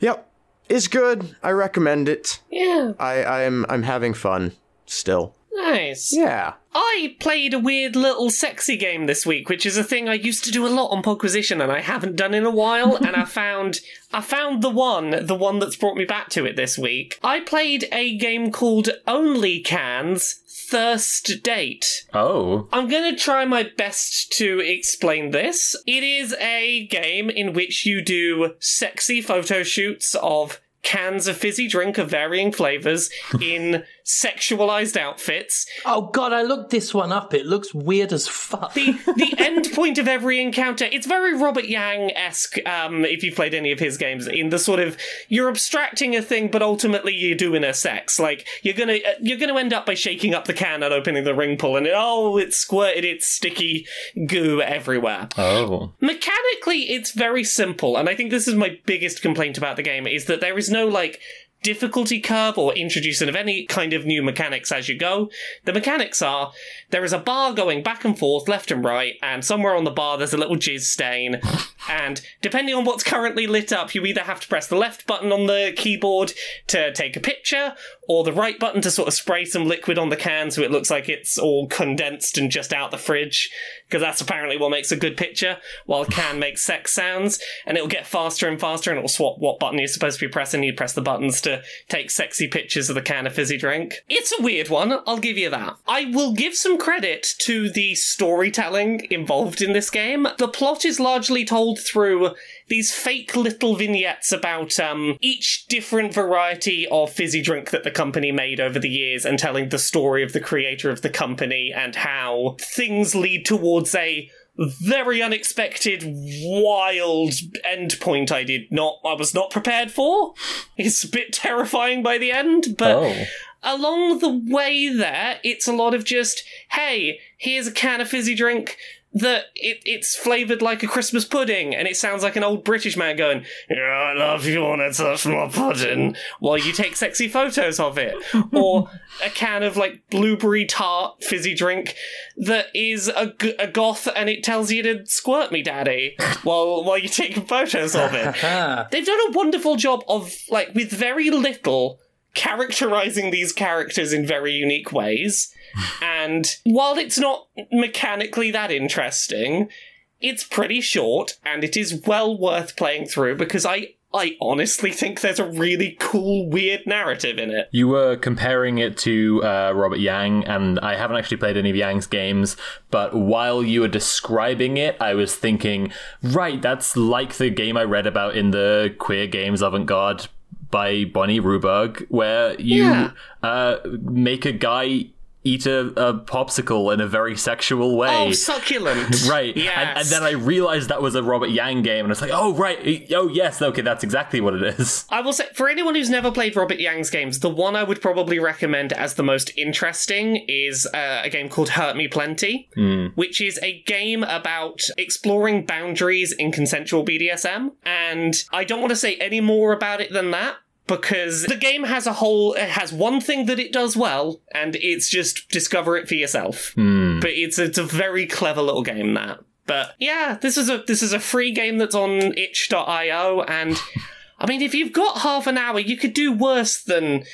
yep it's good i recommend it Yeah. i i'm i'm having fun still Nice. yeah I played a weird little sexy game this week, which is a thing I used to do a lot on Podquisition and I haven't done in a while, and I found I found the one, the one that's brought me back to it this week. I played a game called Only Cans Thirst Date. Oh, I'm going to try my best to explain this. It is a game in which you do sexy photo shoots of cans of fizzy drink of varying flavors in sexualized outfits. Oh god, I looked this one up. It looks weird as fuck. The the end point of every encounter, it's very Robert Yang esque. Um, if you've played any of his games, in the sort of you're abstracting a thing, but ultimately you're doing a sex. Like you're gonna uh, you're gonna end up by shaking up the can and opening the ring pull, and it, oh, it's squirted its sticky goo everywhere. oh, Mechanically, it's very simple, and I think this is my biggest complaint about the game is that there is no like difficulty curve or introducing of any kind of new mechanics as you go. The mechanics are there is a bar going back and forth, left and right, and somewhere on the bar there's a little jizz stain, And depending on what's currently lit up, you either have to press the left button on the keyboard to take a picture, or the right button to sort of spray some liquid on the can so it looks like it's all condensed and just out the fridge. Because that's apparently what makes a good picture, while can makes sex sounds. And it'll get faster and faster, and it'll swap what button you're supposed to be pressing. You press the buttons to take sexy pictures of the can of fizzy drink. It's a weird one, I'll give you that. I will give some credit to the storytelling involved in this game. The plot is largely told through these fake little vignettes about um, each different variety of fizzy drink that the company made over the years and telling the story of the creator of the company and how things lead towards a very unexpected, wild endpoint I did not, I was not prepared for. It's a bit terrifying by the end, but Oh. along the way there, it's a lot of just, hey, here's a can of fizzy drink that it, it's flavored like a Christmas pudding, and it sounds like an old British man going, yeah, I love you wanna touch my pudding, while you take sexy photos of it. or a can of like blueberry tart fizzy drink that is a, a goth and it tells you to squirt me daddy while while you're taking photos of it. They've done a wonderful job of like with very little characterizing these characters in very unique ways. And while it's not mechanically that interesting, it's pretty short and it is well worth playing through because I I honestly think there's a really cool weird narrative in it. You were comparing it to uh, Robert Yang, and I haven't actually played any of Yang's games, but while you were describing it, I was thinking, right, that's like the game I read about in the Queer Games Avant Garde by Bonnie Ruberg, where you Yeah. uh, make a guy eat a, a popsicle in a very sexual way. Oh, succulent. Right, Yes. and, and then I realized that was a Robert Yang game, and it's like, oh right, oh yes, okay, that's exactly what it is. I will say, for anyone who's never played Robert Yang's games, the one I would probably recommend as the most interesting is uh, a game called Hurt Me Plenty, which is a game about exploring boundaries in consensual BDSM. And I don't want to say any more about it than that. Because the game has a whole, it has one thing that it does well, and it's just discover it for yourself. Hmm. But it's it's a very clever little game that. But yeah, this is a this is a free game that's on itch.io and I mean if you've got half an hour you could do worse than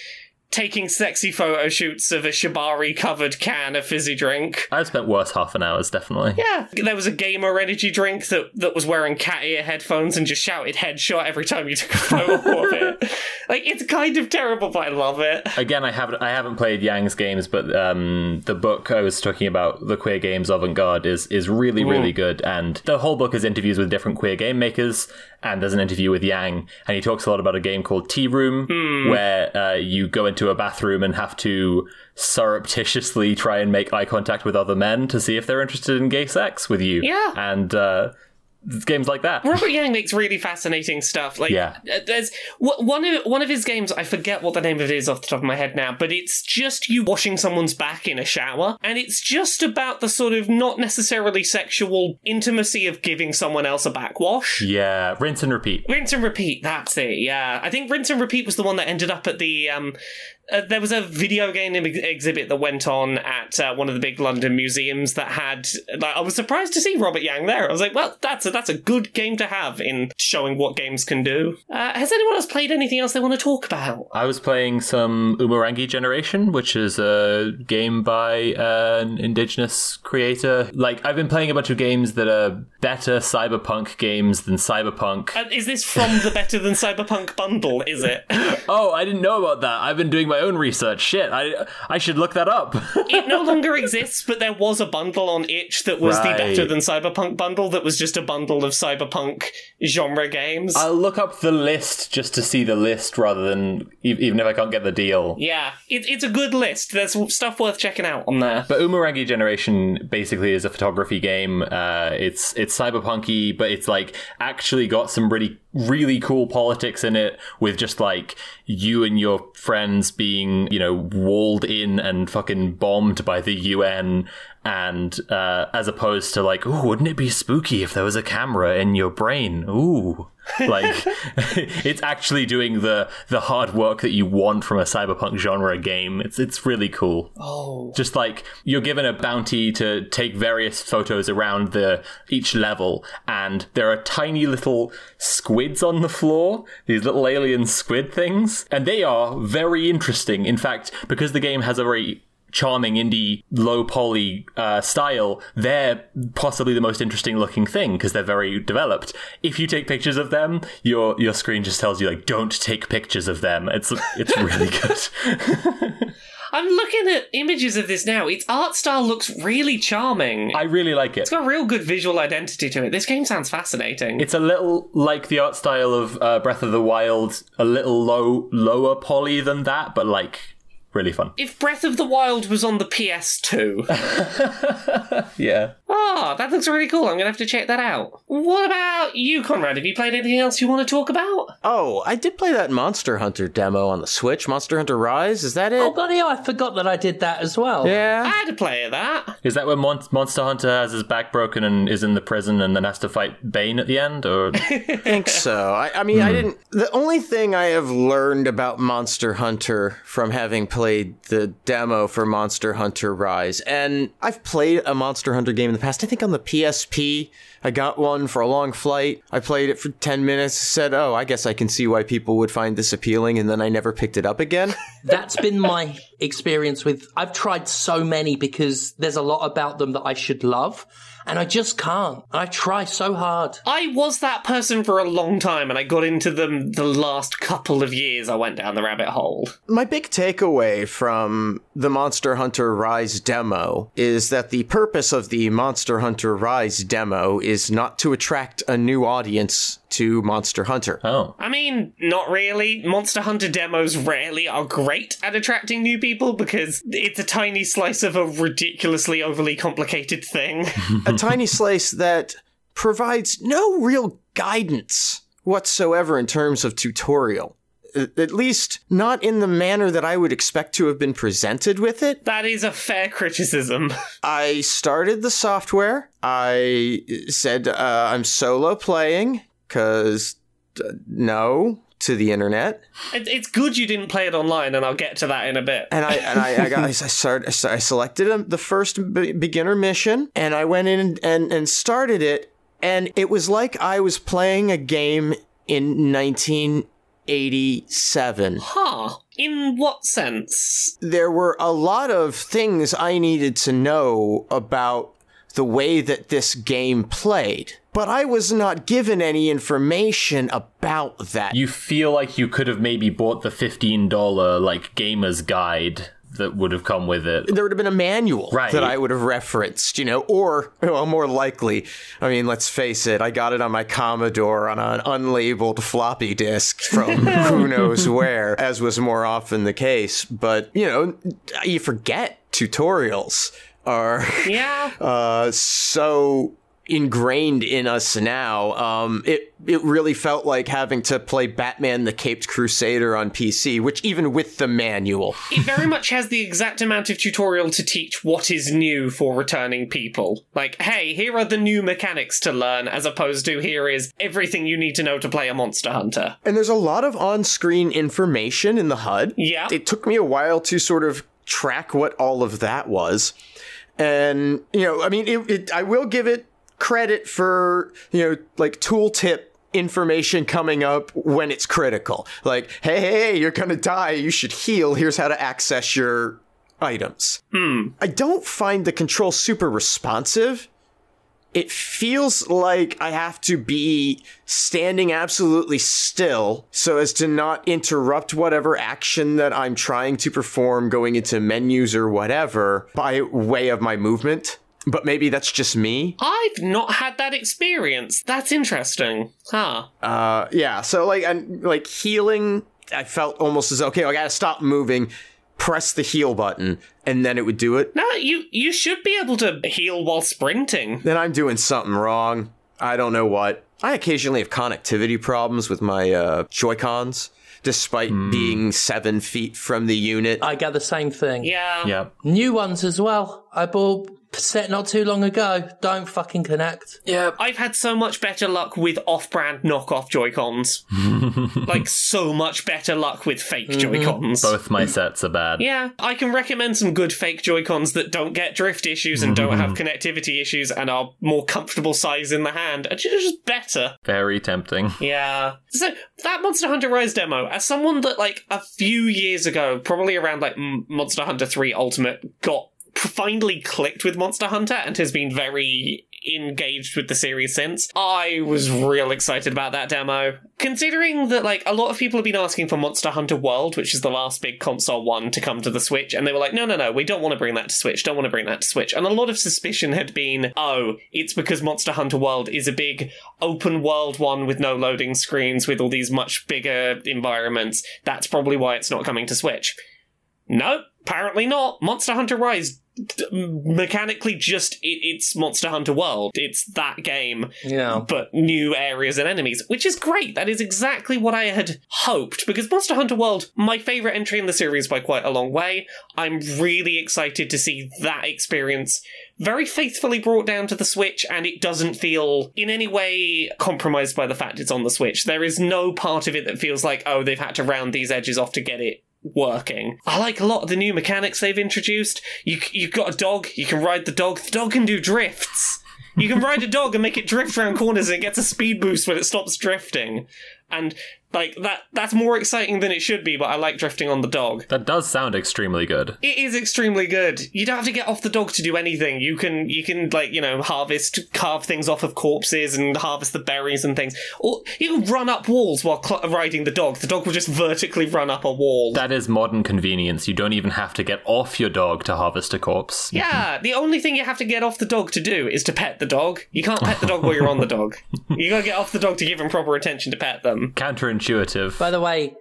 taking sexy photo shoots of a shibari covered can of fizzy drink. I've spent worse half an hours, definitely. Yeah, there was a gamer energy drink that, that was wearing cat ear headphones and just shouted headshot every time you took a photo of it. Like it's kind of terrible, but I love it. Again, I haven't I haven't played Yang's games, but um, the book I was talking about, the Queer Games Avant Garde, is is really really good, and the whole book is interviews with different queer game makers. And there's an interview with Yang, and he talks a lot about a game called Tea Room, where uh, you go into a bathroom and have to surreptitiously try and make eye contact with other men to see if they're interested in gay sex with you. Yeah. and uh, games like that. Robert Yang makes really fascinating stuff. Like, Yeah. uh, there's one of one of his games. I forget what the name of it is off the top of my head now, but it's just you washing someone's back in a shower, and it's just about the sort of not necessarily sexual intimacy of giving someone else a backwash. Yeah, rinse and repeat. Rinse and repeat. That's it. Yeah, I think rinse and repeat was the one that ended up at the. Um, uh, there was a video game ex- exhibit that went on at uh, one of the big London museums that had. Like, I was surprised to see Robert Yang there. I was like, well, that's a that's a good game to have in showing what games can do. Uh, has anyone else played anything else they want to talk about? I was playing some Umurangi Generation, which is a game by uh, an indigenous creator. Like, I've been playing a bunch of games that are better cyberpunk games than cyberpunk. Uh, is this from the Better Than Cyberpunk bundle? Is it? Oh, I didn't know about that. I've been doing my own research. Shit, I I should look that up. it no longer exists, but there was a bundle on itch that was Right. the Better Than Cyberpunk bundle that was just a bundle of cyberpunk genre games. I'll look up the list just to see the list rather than even if I can't get the deal. Yeah, it, it's a good list. There's stuff worth checking out on there. But Umurangi Generation basically is a photography game. Uh, it's it's cyberpunky, but it's like actually got some really really cool politics in it, with just like you and your friends being you know walled in and fucking bombed by the UN. And uh, as opposed to like, ooh, wouldn't it be spooky if there was a camera in your brain? Ooh, like it's actually doing the the hard work that you want from a cyberpunk genre game. It's it's really cool. Oh. Just like you're given a bounty to take various photos around the each level, and there are tiny little squids on the floor, these little alien squid things, and they are very interesting. In fact, because the game has a very charming indie low poly uh, style they're possibly the most interesting looking thing because they're very developed if you take pictures of them your your screen just tells you like don't take pictures of them it's it's really good I'm looking at images of this now. Its art style looks really charming. i really like it it's got a real good visual identity to it. This game sounds fascinating. It's a little like the art style of uh, Breath of the Wild, a little low, lower poly than that, but like really fun. if Breath of the Wild was on the PS2, Yeah. Ah, that looks really cool. I'm gonna have to check that out. What about you, Conrad? Have you played anything else you want to talk about? Oh, I did play that Monster Hunter demo on the Switch. Monster Hunter Rise, is that it? Oh god, yeah, I forgot that I did that as well. Yeah. I had a play of that. Is that where Mon- Monster Hunter has his back broken and is in the prison and then has to fight Bane at the end? Or I think so. I, I mean, I didn't. The only thing I have learned about Monster Hunter from having played the demo for Monster Hunter Rise, and I've played a Monster Hunter game in the past. I think on the PSP. I got one for a long flight. I played it for 10 minutes, said, oh, I guess I can see why people would find this appealing, and then I never picked it up again. That's been my experience with. I've tried so many because there's a lot about them that I should love, and I just can't. I try so hard. I was that person for a long time, and I got into them the last couple of years. I went down the rabbit hole. My big takeaway from the Monster Hunter Rise demo is that the purpose of the Monster Hunter Rise demo is not to attract a new audience to Monster Hunter. oh, I mean, not really. Monster Hunter demos rarely are great at attracting new people because it's a tiny slice of a ridiculously overly complicated thing. a tiny slice that provides no real guidance whatsoever in terms of tutorial. At at least not in the manner that I would expect to have been presented with it. that is a fair criticism. I started the software. I said uh, I'm solo playing because uh, no to the internet, It- It's good you didn't play it online, and I'll get to that in a bit. and I and I, I got I started I selected um, the first beginner mission, and I went in and, and and started it, and it was like I was playing a game in 1987. Huh. In what sense? there were a lot of things I needed to know about the way that this game played, but I was not given any information about that. you feel like you could have maybe bought the fifteen dollar like gamer's guide that would have come with it. there would have been a manual Right. that I would have referenced, you know, or, well, more likely, I mean, let's face it, I got it on my Commodore on an unlabeled floppy disk from who knows where, as was more often the case. But, you know, you forget tutorials are Yeah. uh, so ingrained in us now. Um, it it really felt like having to play Batman: The Caped Crusader on PC, which even with the manual, it very much has the exact amount of tutorial to teach what is new for returning people. Like, hey, here are the new mechanics to learn, as opposed to here is everything you need to know to play a Monster Hunter. and there's a lot of on-screen information in the HUD. Yeah. it took me a while to sort of track what all of that was. And, you know, I mean, it, it, I will give it credit for, you know, like tooltip information coming up when it's critical. Like, hey, hey, you're going to die. You should heal. Here's how to access your items. Hmm. I don't find the control super responsive. It feels like I have to be standing absolutely still so as to not interrupt whatever action that I'm trying to perform going into menus or whatever by way of my movement. But maybe that's just me. I've not had that experience. That's interesting. Huh. Uh, yeah. So like, I'm like healing. I felt almost as okay. I gotta stop moving, press the heal button, and then it would do it. No, you you should be able to heal while sprinting. Then I'm doing something wrong. I don't know what. I occasionally have connectivity problems with my uh, Joy Cons, despite being seven feet from the unit. I get the same thing. Yeah. Yeah. New ones as well. I bought set not too long ago. Don't fucking connect. Yeah. I've had so much better luck with off-brand knockoff Joy-Cons. like so much better luck with fake mm-hmm. Joy-Cons. Both my sets are bad. Yeah, I can recommend some good fake Joy-Cons that don't get drift issues and don't have connectivity issues and are more comfortable size in the hand. And just better. Very tempting. Yeah. So that Monster Hunter Rise demo, as someone that like a few years ago, probably around like Monster Hunter 3 Ultimate, got finally clicked with Monster Hunter and has been very engaged with the series since. I was real excited about that demo. Considering that like a lot of people have been asking for Monster Hunter World, which is the last big console one to come to the Switch, and they were like, no, no, no, we don't want to bring that to Switch, don't want to bring that to Switch. And a lot of suspicion had been, oh, it's because Monster Hunter World is a big open world one with no loading screens, with all these much bigger environments. That's probably why it's not coming to Switch. No, apparently not. Monster Hunter Rise mechanically just it, it's Monster Hunter World. It's that game, Yeah. but new areas and enemies, which is great. That is exactly what I had hoped because Monster Hunter World, my favorite entry in the series by quite a long way. I'm really excited to see that experience very faithfully brought down to the Switch, and it doesn't feel in any way compromised by the fact it's on the Switch. There is no part of it that feels like, oh, they've had to round these edges off to get it working. I like a lot of the new mechanics they've introduced. You you've got a dog, you can ride the dog. The dog can do drifts. You can ride a dog and make it drift around corners and it gets a speed boost when it stops drifting. And like that that's more exciting than it should be, but I like drifting on the dog. That does sound extremely good. It is extremely good. You don't have to get off the dog to do anything. You can you can like you know harvest, carve things off of corpses, and harvest the berries and things. Or you can run up walls while cl- riding the dog. The dog will just vertically run up a wall. That is modern convenience. You don't even have to get off your dog to harvest a corpse. yeah, the only thing you have to get off the dog to do is to pet the dog. You can't pet the dog while you're on the dog. You gotta get off the dog to give him proper attention to pet them. Counterintuitive. By the way,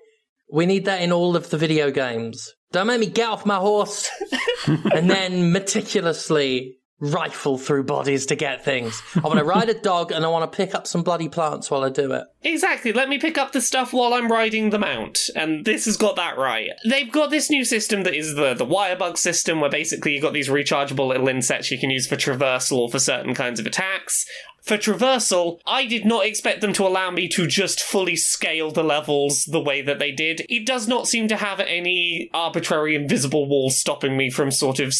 we need that in all of the video games. Don't make me get off my horse and then meticulously rifle through bodies to get things. I want to ride a dog and I want to pick up some bloody plants while I do it. Exactly. Let me pick up the stuff while I'm riding the mount, and this has got that right. They've got this new system that is the the wirebug system, where basically you've got these rechargeable little insets you can use for traversal or for certain kinds of attacks. For traversal, I did not expect them to allow me to just fully scale the levels the way that they did. It does not seem to have any arbitrary invisible walls stopping me from sort of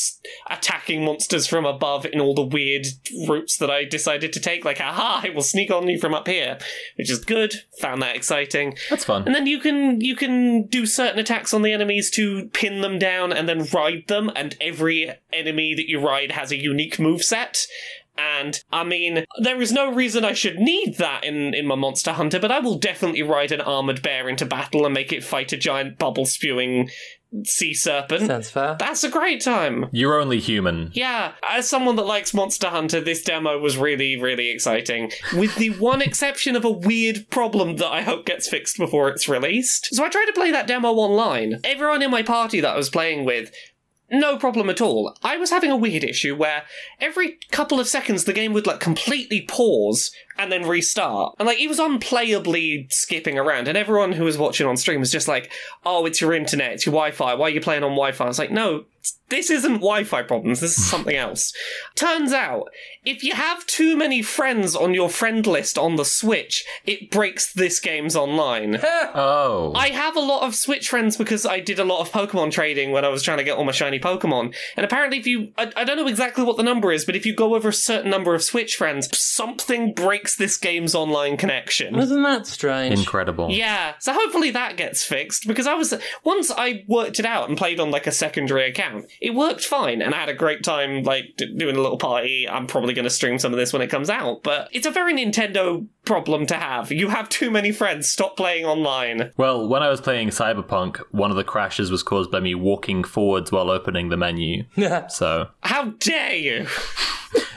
attacking monsters from above in all the weird routes that I decided to take. Like, aha, I will sneak on you from up here, which is good. Found that exciting. That's fun. And then you can you can do certain attacks on the enemies to pin them down and then ride them, and every enemy that you ride has a unique move set. And I mean, there is no reason I should need that in, in my Monster Hunter, but I will definitely ride an armored bear into battle and make it fight a giant bubble spewing sea serpent. Sounds fair. That's a great time. You're only human. Yeah, as someone that likes Monster Hunter, this demo was really, really exciting. With the one exception of a weird problem that I hope gets fixed before it's released. So I tried to play that demo online. Everyone in my party that I was playing with, no problem at all. I was having a weird issue where every couple of seconds the game would like completely pause and then restart. And like it was unplayably skipping around. And everyone who was watching on stream was just like, oh, it's your internet, it's your Wi Fi. Why are you playing on Wi Fi? I was like, no, this isn't Wi Fi problems. This is something else. Turns out, if you have too many friends on your friend list on the Switch, it breaks this game's online. Oh. I have a lot of Switch friends because I did a lot of Pokemon trading when I was trying to get all my shiny Pokemon. And apparently, if you, I, I don't know exactly what the number is, but if you go over a certain number of Switch friends, something breaks this game's online connection. Isn't that strange? Incredible. Yeah, so hopefully that gets fixed because I was once I worked it out and played on like a secondary account, it worked fine and I had a great time like d- doing a little party. I'm probably going to stream some of this when it comes out, but it's a very Nintendo problem to have. You have too many friends. Stop playing online. Well, when I was playing Cyberpunk, one of the crashes was caused by me walking forwards while opening the menu. so How dare you?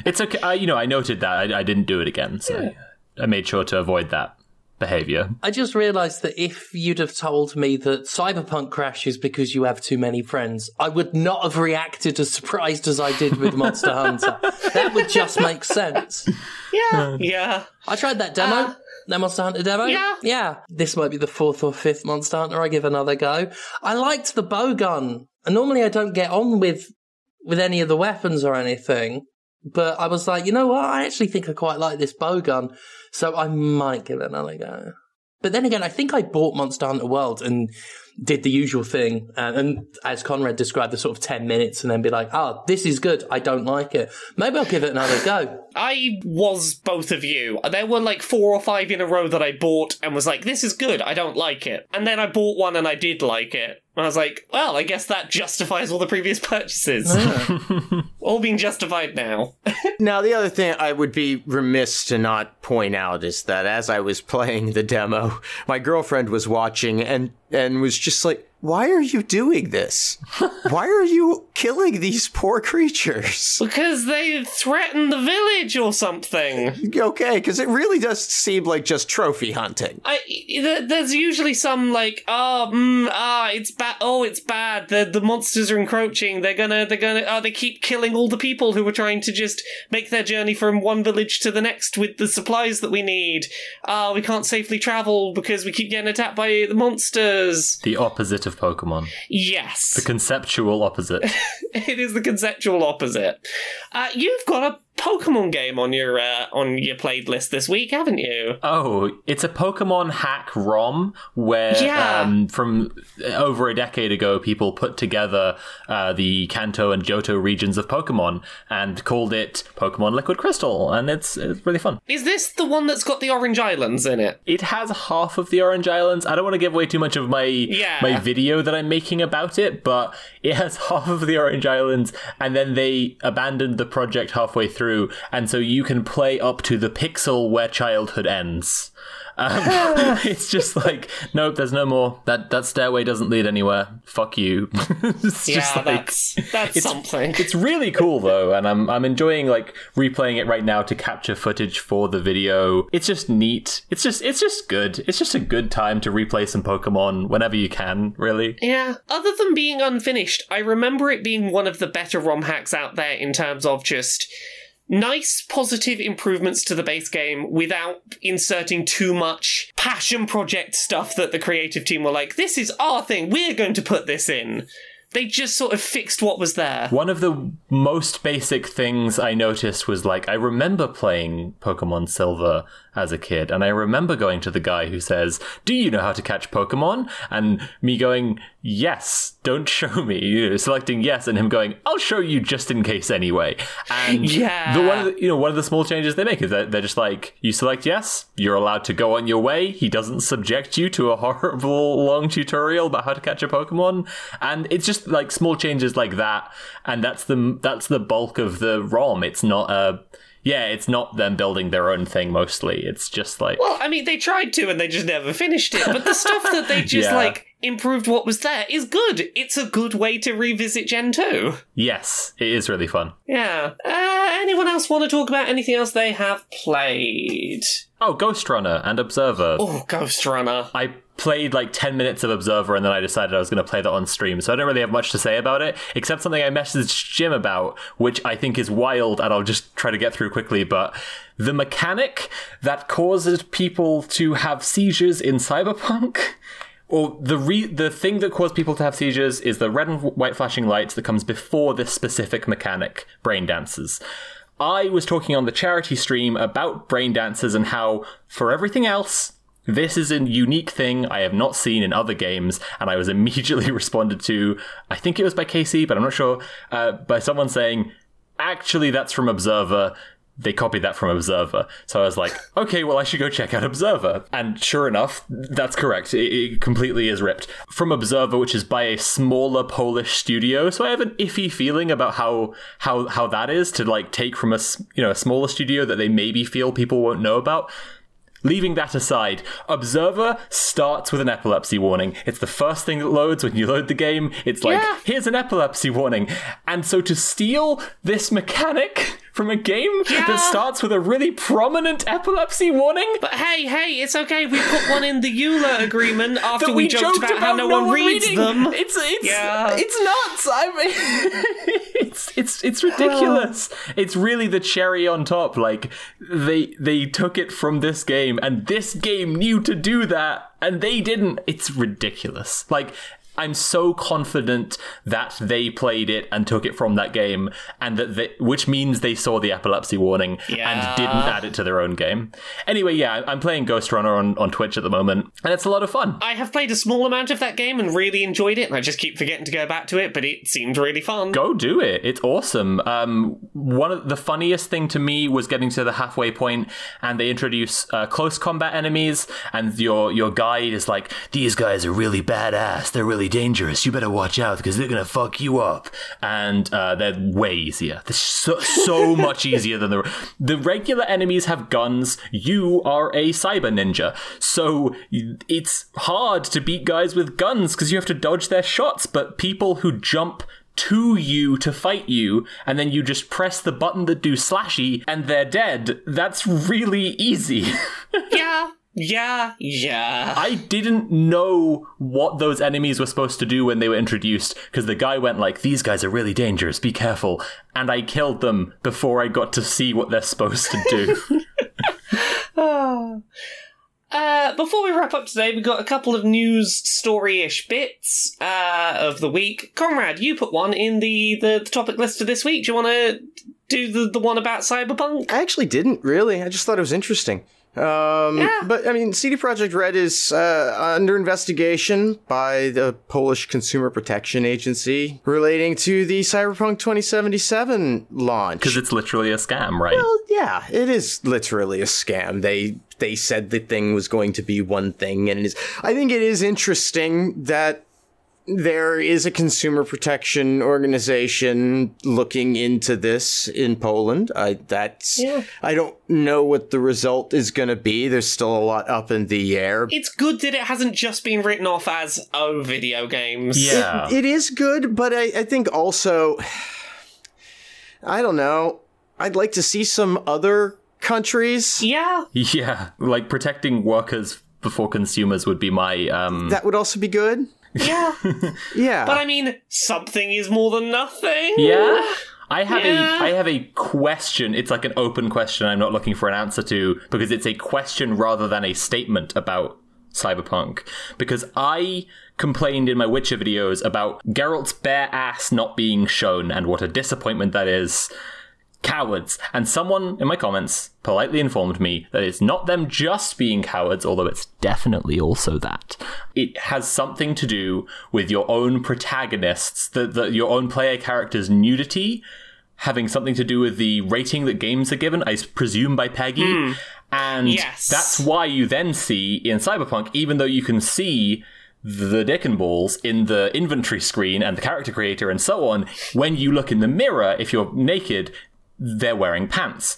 It's okay. I, you know, I noted that. I, I didn't do it again. So I made sure to avoid that behavior. I just realised that if you'd have told me that Cyberpunk crashes because you have too many friends, I would not have reacted as surprised as I did with Monster Hunter. That would just make sense. Yeah, um, yeah. I tried that demo. Uh, that Monster Hunter demo? yeah. Yeah. This might be the fourth or fifth Monster Hunter I give another go. I liked the bow gun. And normally I don't get on with with any of the weapons or anything. But I was like, you know what? I actually think I quite like this bow gun, so I might give it another go. But then again, I think I bought Monster Hunter World and did the usual thing, uh, and as Conrad described, the sort of ten minutes, and then be like, "Oh, this is good. I don't like it. Maybe I'll give it another go." I was both of you. There were like four or five in a row that I bought and was like, this is good, I don't like it. And then I bought one and I did like it. And I was like, well, I guess that justifies all the previous purchases. all being justified now. Now, the other thing I would be remiss to not point out is that as I was playing the demo, my girlfriend was watching and and was just like, "Why are you doing this? Why are you killing these poor creatures?" because they threaten the village or something. Okay, because it really does seem like just trophy hunting. I, th- there's usually some like, oh, mm, ah, it's bad. Oh, it's bad. The the monsters are encroaching. They're gonna, they're gonna. Oh, they keep killing all the people who were trying to just make their journey from one village to the next with the supplies that we need. Ah, we can't safely travel because we keep getting attacked by the monsters. The opposite of Pokemon. Yes, The conceptual opposite. it is the conceptual opposite. Uh, you've got a Pokemon game on your uh, on your played list this week, haven't you? Oh, it's a Pokemon hack ROM where, Yeah. um, from over a decade ago, people put together uh, the Kanto and Johto regions of Pokemon and called it Pokemon Liquid Crystal, and it's, it's really fun. Is this the one that's got the Orange Islands in it? It has half of the Orange Islands. I don't want to give away too much of my Yeah. my video that I'm making about it, but it has half of the Orange Islands, and then they abandoned the project halfway through, and so you can play up to the pixel where childhood ends. Um, it's just like, nope, there's no more. That that stairway doesn't lead anywhere. Fuck you. it's Yeah, just like that's that's something. it's really cool though, and I'm I'm enjoying like replaying it right now to capture footage for the video. It's just neat. It's just it's just good. It's just a good time to replay some Pokemon whenever you can. Really. Yeah. Other than being unfinished, I remember it being one of the better ROM hacks out there in terms of just nice positive improvements to the base game without inserting too much passion project stuff that the creative team were like, this is our thing, we're going to put this in. They just sort of fixed what was there. One of the most basic things I noticed was like I remember playing Pokemon Silver as a kid, and I remember going to the guy who says, "Do you know how to catch Pokemon?" and me going, "Yes." Don't show me. You know, selecting yes, and him going, "I'll show you just in case anyway." And Yeah. the one of the, you know one of the small changes they make is that they're just like, you select yes, you're allowed to go on your way. He doesn't subject you to a horrible long tutorial about how to catch a Pokemon, and it's just like small changes like that, and that's the that's the bulk of the ROM. It's not a yeah, it's not them building their own thing mostly. It's just like Well, I mean, they tried to and they just never finished it. But the stuff that they just Yeah. like improved what was there is good. It's a good way to revisit Gen 2. yes, it is really fun. Yeah. Uh, anyone else want to talk about anything else they have played? Oh, Ghostrunner and Observer. Oh, Ghostrunner. I played like 10 minutes of Observer and then I decided I was going to play that on stream. So I don't really have much to say about it, except something I messaged Jim about, which I think is wild and I'll just try to get through quickly. But the mechanic that causes people to have seizures in Cyberpunk. Or the re- the thing that caused people to have seizures is the red and white flashing lights that comes before this specific mechanic, brain dances. I was talking on the charity stream about brain dances and how, for everything else, this is a unique thing I have not seen in other games, and I was immediately responded to, I think it was by Casey, but I'm not sure, uh, by someone saying, actually, that's from Observer. They copied that from Observer. So I was like, okay, well, I should go check out Observer. And sure enough, that's correct. It, it completely is ripped from Observer, which is by a smaller Polish studio. So I have an iffy feeling about how how how that is to like take from a you know a smaller studio that they maybe feel people won't know about. Leaving that aside, Observer starts with an epilepsy warning. It's the first thing that loads when you load the game. It's like, Yeah. here's an epilepsy warning. And so to steal this mechanic from a game Yeah. that starts with a really prominent epilepsy warning. But hey, hey, it's okay. We put one in the EULA agreement after that we, joked, about, how no, one reads reading. them. It's it's Yeah. it's nuts. I mean, it's it's it's ridiculous. it's really the cherry on top. Like they they took it from this game, and this game knew to do that, and they didn't. It's ridiculous. Like I'm so confident that they played it and took it from that game, and that they, which means they saw the epilepsy warning Yeah. and didn't add it to their own game. Anyway, yeah, I'm playing Ghostrunner on, on Twitch at the moment, and it's a lot of fun. I have played a small amount of that game and really enjoyed it, and I just keep forgetting to go back to it, but it seemed really fun. Go do it. It's awesome. Um, one of the funniest thing to me was getting to the halfway point, and they introduce uh, close combat enemies, and your your guide is like, "These guys are really badass. They're really dangerous. You better watch out because they're gonna fuck you up." And uh, they're way easier. They're so so much easier than the the regular enemies have guns. You are a cyber ninja, so it's hard to beat guys with guns because you have to dodge their shots. But people who jump to you to fight you, and then you just press the button that do slashy, and they're dead. That's really easy. yeah, yeah, yeah. I didn't know what those enemies were supposed to do when they were introduced, because the guy went like, "These guys are really dangerous. Be careful," and I killed them before I got to see what they're supposed to do. Uh, before we wrap up today, we've got a couple of news story-ish bits uh, of the week. Conrad, you put one in the, the, the topic list for this week. Do you want to do the, the one about cyberpunk? I actually didn't really. I just thought it was interesting. Um, Yeah. But I mean, CD Projekt Red is uh, under investigation by the Polish Consumer Protection Agency relating to the Cyberpunk 2077 launch. Because it's literally a scam, right? Well, yeah, it is literally a scam. They they said the thing was going to be one thing, and it is. I think it is interesting that there is a consumer protection organization looking into this in Poland. I that's I don't know what the result is going to be. There's still a lot up in the air. It's good that it hasn't just been written off as, oh, video games. yeah. It is good, but I, I think also, I don't know. I'd like to see some other countries Yeah. yeah. Like protecting workers before consumers would be my um that would also be good. Yeah. Yeah. but I mean, something is more than nothing. Yeah. I have Yeah. a I have a question. It's like an open question I'm not looking for an answer to because it's a question rather than a statement about cyberpunk. Because I complained in my Witcher videos about Geralt's bare ass not being shown and what a disappointment that is. Cowards. And someone in my comments politely informed me that it's not them just being cowards, although it's definitely also that. It has something to do with your own protagonists, the, the, your own player character's nudity, having something to do with the rating that games are given, I presume by PEGI. Hmm. And Yes. that's why you then see in Cyberpunk, even though you can see the dick and balls in the inventory screen and the character creator and so on, when you look in the mirror, if you're naked, they're wearing pants.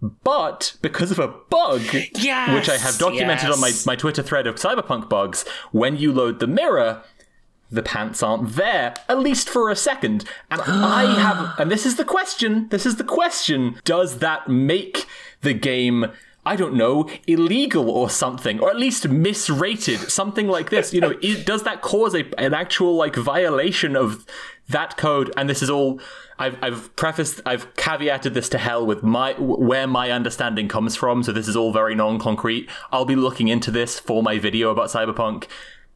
But because of a bug, Yes, which I have documented on my, my Twitter thread of cyberpunk bugs, when you load the mirror, the pants aren't there, at least for a second. And I have, and this is the question, this is the question, does that make the game, I don't know, illegal or something, or at least misrated, something like this? You know, it, does that cause a, an actual, like, violation of that code? And this is all, I've, I've prefaced, I've caveated this to hell with my, where my understanding comes from, so this is all very non-concrete. I'll be looking into this for my video about Cyberpunk.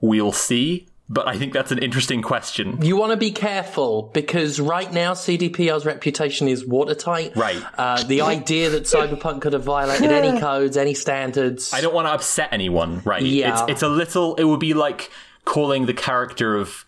We'll see. But I think that's an interesting question. You want to be careful because right now CDPR's reputation is watertight. Right. Uh, the idea that Cyberpunk could have violated any codes, any standards. I don't want to upset anyone, right? Yeah. It's, it's a little, it would be like calling the character of,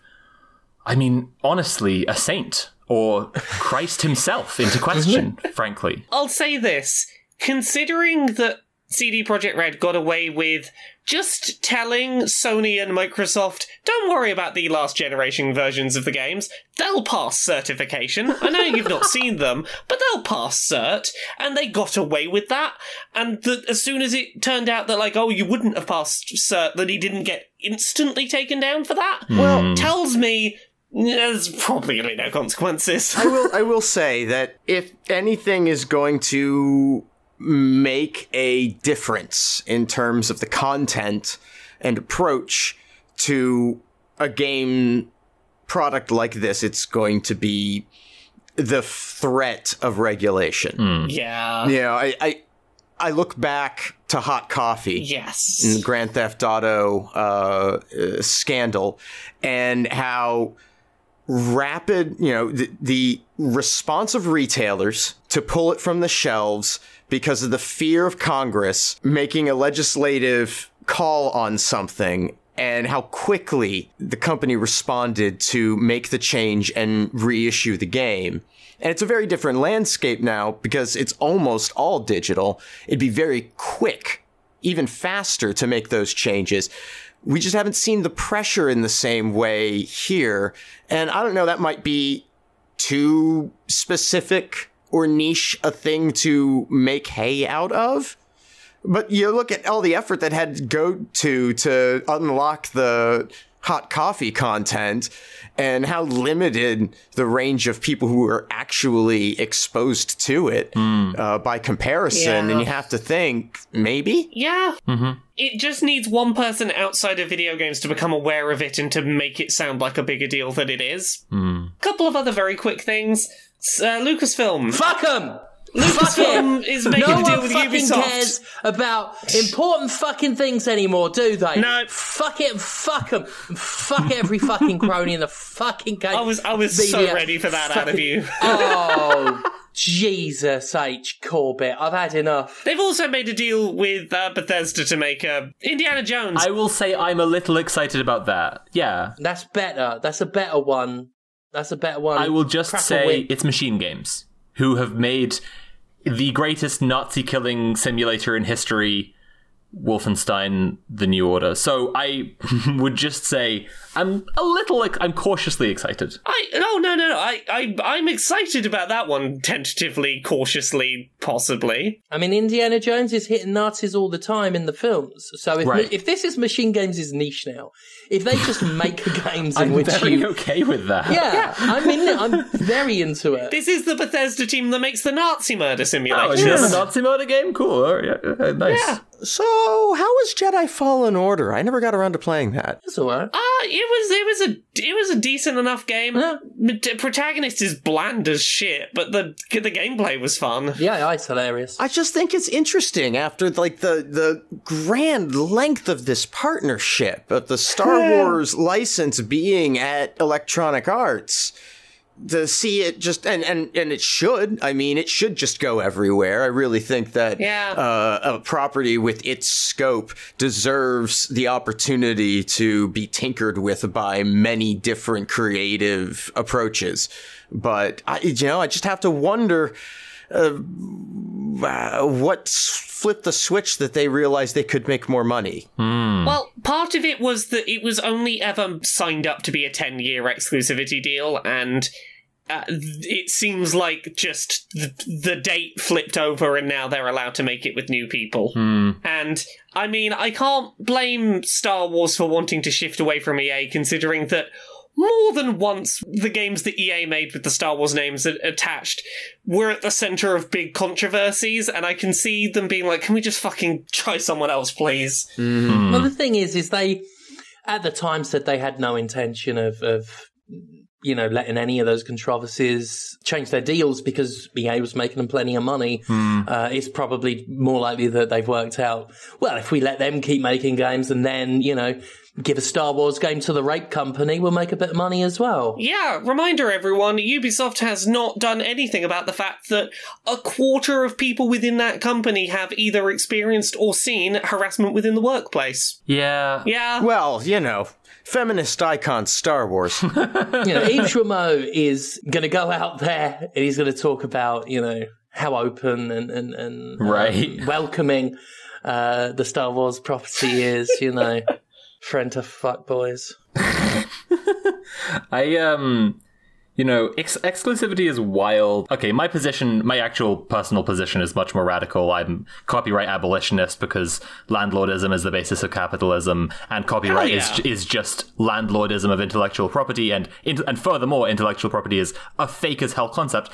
I mean, honestly, a saint or Christ himself into question, frankly. I'll say this: considering that CD Projekt Red got away with just telling Sony and Microsoft, "Don't worry about the last generation versions of the games; they'll pass certification." I know you've not seen them, but they'll pass cert, and they got away with that. And that as soon as it turned out that, like, oh, you wouldn't have passed cert, that he didn't get instantly taken down for that. Well, tells me. There's probably going to be no consequences. I will I will say that if anything is going to make a difference in terms of the content and approach to a game product like this, it's going to be the threat of regulation. yeah. You know, I, I I look back to hot coffee Yes. in the Grand Theft Auto uh, uh, scandal, and how rapid, you know, the, the response of retailers to pull it from the shelves because of the fear of Congress making a legislative call on something. And how quickly the company responded to make the change and reissue the game. And it's a very different landscape now because it's almost all digital. It'd be very quick, even faster to make those changes. We just haven't seen the pressure in the same way here. And I don't know, that might be too specific or niche a thing to make hay out of. But you look at all the effort that had to go to to unlock the hot coffee content and how limited the range of people who are actually exposed to it uh, by comparison. Yeah. And you have to think, maybe? Yeah. It just needs one person outside of video games to become aware of it and to make it sound like a bigger deal than it is. A couple of other very quick things. Uh, Lucasfilm. Fuck them. Lucasfilm is making no a deal one with fucking Ubisoft. cares about important fucking things anymore, do they? No. Fuck it, fuck them, fuck every fucking crony in the fucking game. I was I was so ready for that out of you. Oh, Jesus H. Corbett, I've had enough. They've also made a deal with uh, Bethesda to make uh, Indiana Jones. I will say I'm a little excited about that. Yeah. That's better. That's a better one. That's a better one. I will just Crack say it's Machine Games who have made the greatest Nazi killing simulator in history, Wolfenstein: The New Order. So I would just say I'm a little, like, I'm cautiously excited. I no no no no. I I I'm excited about that one. Tentatively, cautiously, possibly. I mean, Indiana Jones is hitting Nazis all the time in the films. So if Right. if this is Machine Games' niche now, if they just make games in I'm which very you, okay with that. yeah, I'm in it. I'm very into it. This is the Bethesda team that makes the Nazi murder simulation. Oh, simulator. and a Nazi murder game? Cool. Oh, yeah, yeah, nice. Yeah. So, how was Jedi Fallen Order? I never got around to playing that. That's all right. Ah, it was it was a it was a decent enough game. Yeah. The protagonist is bland as shit, but the the gameplay was fun. Yeah, it's hilarious. I just think it's interesting after like the the grand length of this partnership of the Star Wars license being at Electronic Arts to see it just and and and it should I mean it should just go everywhere. I really think that Yeah. uh, a property with its scope deserves the opportunity to be tinkered with by many different creative approaches. But I, you know, I just have to wonder uh, what flipped the switch that they realized they could make more money. Well, part of it was that it was only ever signed up to be a 10 year exclusivity deal, and uh, it seems like just the, the date flipped over and now they're allowed to make it with new people. And I mean, I can't blame Star Wars for wanting to shift away from EA, considering that. More than once, the games that EA made with the Star Wars names attached were at the center of big controversies, and I can see them being like, "Can we just fucking try someone else, please?" Well, the thing is, is they at the time said they had no intention of, of you know letting any of those controversies change their deals because EA was making them plenty of money. Uh, it's probably more likely that they've worked out. Well, if we let them keep making games and then you know give a Star Wars game to the rape company, we'll make a bit of money as well. Yeah, reminder everyone Ubisoft has not done anything about the fact that a quarter of people within that company have either experienced or seen harassment within the workplace. Yeah. Yeah. Well, you know, feminist icon Star Wars. you know, Yves Rameau is going to go out there and he's going to talk about, you know, how open and, and, and um, Right. welcoming uh, the Star Wars property is, you know, friend to fuckboys. I um you know, ex- exclusivity is wild. Okay, my position, my actual personal position is much more radical. I'm copyright abolitionist because landlordism is the basis of capitalism, and copyright Hell is is just landlordism of intellectual property, and and furthermore, intellectual property is a fake as hell concept.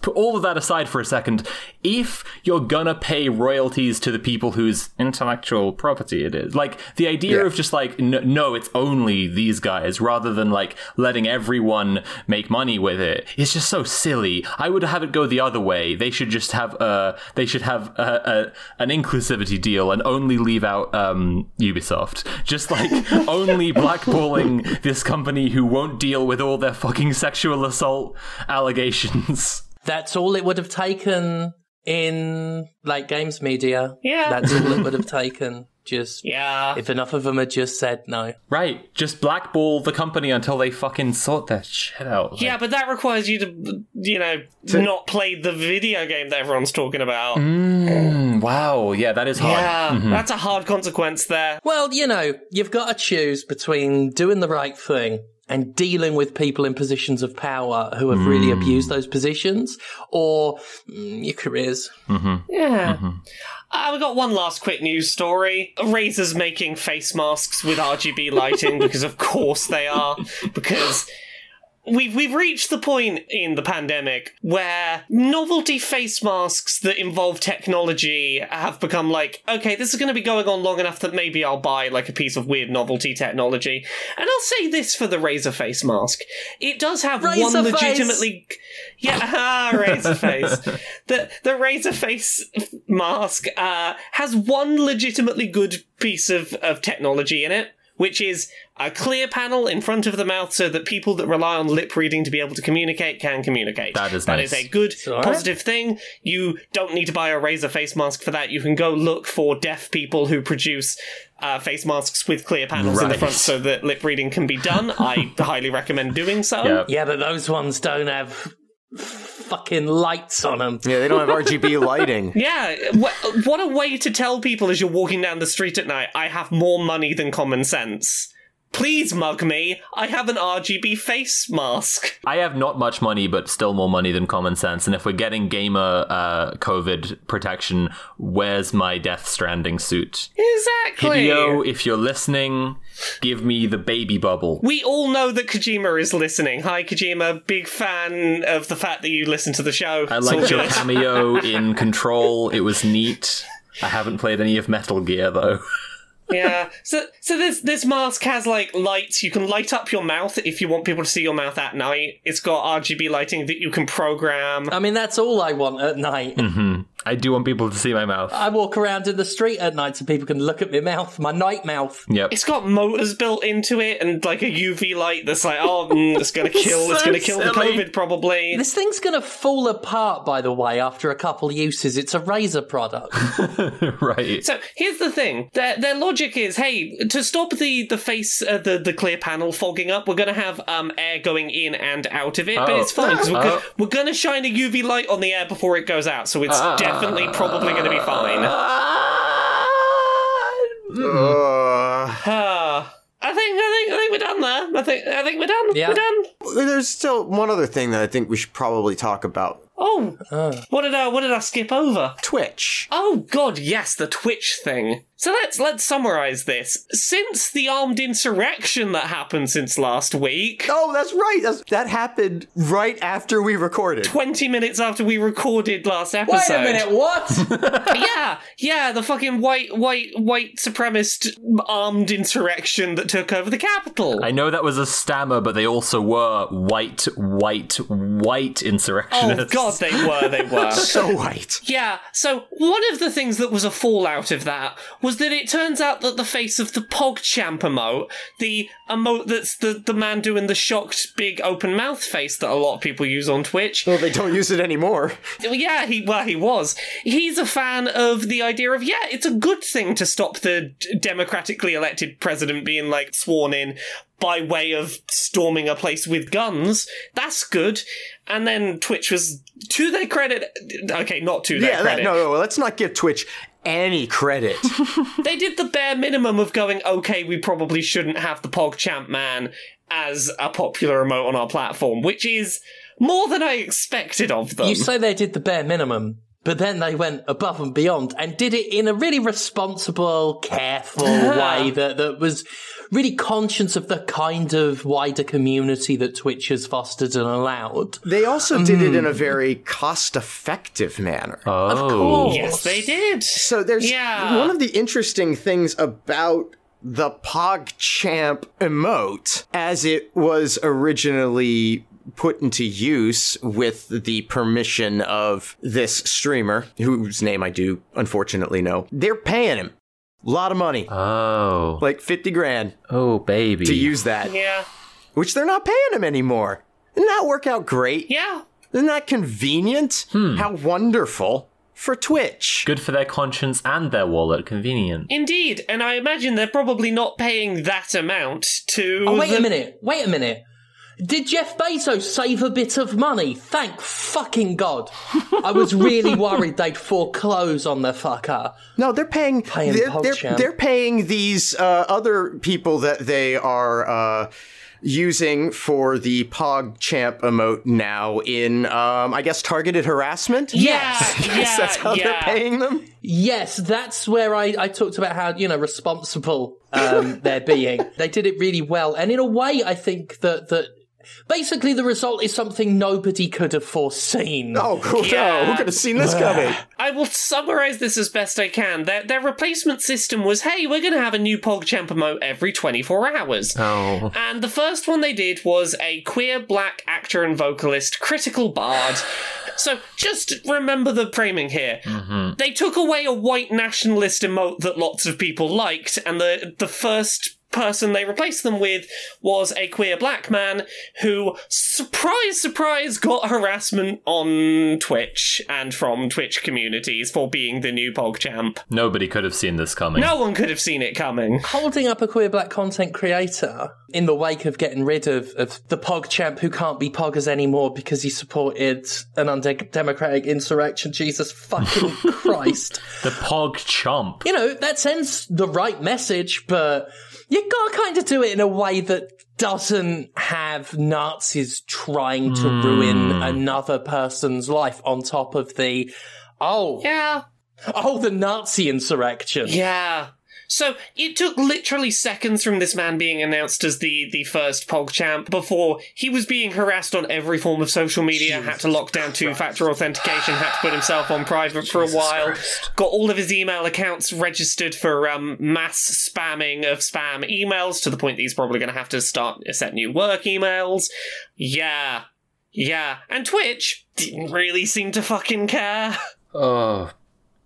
Put all of that aside for a second. If you're gonna pay royalties to the people whose intellectual property it is, like the idea Yeah. of just like no, no, it's only these guys, rather than like letting everyone make money money with it. It's just so silly. I would have it go the other way. They should just have uh they should have a, a, an inclusivity deal and only leave out um Ubisoft. Just like only blackballing this company who won't deal with all their fucking sexual assault allegations. That's all it would have taken in like games media. Yeah. That's all it would have taken. Just Yeah. if enough of them had just said no. Right. Just blackball the company until they fucking sort that shit out. Like, Yeah, but that requires you to, you know, not play the video game that everyone's talking about. mm, wow. Yeah, that is hard. Yeah, that's a hard consequence there. Well, you know, you've got to choose between doing the right thing and dealing with people in positions of power who have really abused those positions, or mm, your careers. Yeah. Uh, we got one last quick news story. Razer's making face masks with RGB lighting because, of course, they are. Because we've we've reached the point in the pandemic where novelty face masks that involve technology have become like, okay, this is going to be going on long enough that maybe I'll buy like a piece of weird novelty technology. And I'll say this for the Razer face mask: it does have one face! legitimately, yeah, ah, Razer face. The the Razer face mask uh, has one legitimately good piece of of technology in it which is a clear panel in front of the mouth so that people that rely on lip reading to be able to communicate can communicate. That is That nice. is a good, alright. positive thing. You don't need to buy a Razer face mask for that. You can go look for deaf people who produce uh, face masks with clear panels in the front so that lip reading can be done. I highly recommend doing so. Yeah. Yeah, but those ones don't have fucking lights on them. Yeah, they don't have RGB lighting. Yeah, wh- what a way to tell people as you're walking down the street at night, I have more money than common sense. Please mug me, I have an RGB face mask. I have not much money, but still more money than common sense. And if we're getting gamer uh, COVID protection, where's my Death Stranding suit? Exactly. Hideo, if you're listening, give me the baby bubble. We all know that Kojima is listening. Hi, Kojima. Big fan of the fact that you listen to the show. I liked your cameo in Control. It was neat. I haven't played any of Metal Gear though. yeah. So, so this this mask has like lights. You can light up your mouth if you want people to see your mouth at night. It's got RGB lighting that you can program. I mean, that's all I want at night. Mm-hmm. I do want people to see my mouth. I walk around in the street at night so people can look at my mouth, my night mouth. Yep. It's got motors built into it and like a UV light that's like, oh, mm, it's gonna kill. it's gonna kill the. COVID probably. This thing's gonna fall apart, by the way, after a couple uses. It's a Razer product. right. So here's the thing: their their logic is, hey, to stop the the face uh, the the clear panel fogging up, we're gonna have um air going in and out of it, but Oh. it's fine because we're, Oh. gonna, we're gonna shine a UV light on the air before it goes out, so it's definitely probably gonna be fine. Uh. I think I think I think we're done there. I think I think we're done. Yeah. We're done. there's still one other thing that I think we should probably talk about. Oh, what did I what did I skip over? Twitch. Oh god, yes, the Twitch thing. So let's let's summarize this. Since the armed insurrection that happened since last week, Oh, that's right. That's, that happened right after we recorded. 20 minutes after we recorded last episode. Wait a minute, what? yeah, yeah, the fucking white white white supremacist armed insurrection that took over the capital. I know that was a stammer, but they also were white, white, white oh, insurrectionists. Oh god, they were, they were. So white. Yeah, so one of the things that was a fallout of that was that it turns out that the face of the PogChamp emote, the emote that's the, the man doing the shocked big open mouth face that a lot of people use on Twitch, Well, they don't use it anymore. yeah, he well he was. He's a fan of the idea of yeah, it's a good thing to stop the democratically elected president being like sworn in by way of storming a place with guns. That's good. And then Twitch was to their credit. Okay, not to their Yeah, credit. no, no, let's not give Twitch any credit. They did the bare minimum of going, okay, we probably shouldn't have the PogChamp man as a popular emote on our platform, which is more than I expected of them. you say they did the bare minimum, but then they went above and beyond and did it in a really responsible, careful way that, that was really conscious of the kind of wider community that Twitch has fostered and allowed. they also did it in a mm. very cost effective manner. oh, yes, they did. So there's Yeah. one of the interesting things about the PogChamp emote as it was originally put into use with the permission of this streamer, whose name I do unfortunately know. They're paying him a lot of money, Oh. like 50 grand, Oh, baby. to use that, Yeah. which they're not paying him anymore. Didn't that work out great? Yeah. Isn't that convenient? Hmm. How wonderful for Twitch. Good for their conscience and their wallet. Convenient. Indeed, and I imagine they're probably not paying that amount to. Oh, wait the- a minute. Wait a minute. Did Jeff Bezos save a bit of money? Thank fucking God. I was really worried they'd foreclose on the fucker. No, they're paying. Paying they're, they're, they're paying these uh, other people that they are uh, using for the PogChamp emote now in, um, I guess, targeted harassment. Yeah, Yes, yeah, that's how they're paying them. Yes, that's where I, I talked about how, you know, responsible um, they're being. They did it really well. And in a way, I think that, that basically the result is something nobody could have foreseen. Oh, cool. Yeah. No, who could have seen this coming? I will summarize this as best I can. Their, their replacement system was hey, we're going to have a new PogChamp emote every 24 hours. Oh. And the first one they did was a queer black actor and vocalist, Critical Bard. So just remember the framing here. Mm-hmm. They took away a white nationalist emote that lots of people liked, and the the first person they replaced them with was a queer black man who, surprise, surprise, got harassment on Twitch and from Twitch communities for being the new PogChamp. Nobody could have seen this coming. No one could have seen it coming. Holding up a queer black content creator in the wake of getting rid of, of the Pog champ who can't be Poggers anymore because he supported an undemocratic insurrection. Jesus fucking Christ. The Pog Chomp. you know, that sends the right message, but you gotta kind of do it in a way that doesn't have Nazis trying to hmm. ruin another person's life on top of the, oh, Yeah. oh, the Nazi insurrection. Yeah. So it took literally seconds from this man being announced as the, the first PogChamp before he was being harassed on every form of social media, had to lock down two factor authentication, had to put himself on private for a while, got all of his email accounts registered for um, mass spamming of spam emails to the point that he's probably going to have to start set new work emails. Yeah. Yeah. And Twitch didn't really seem to fucking care. Oh.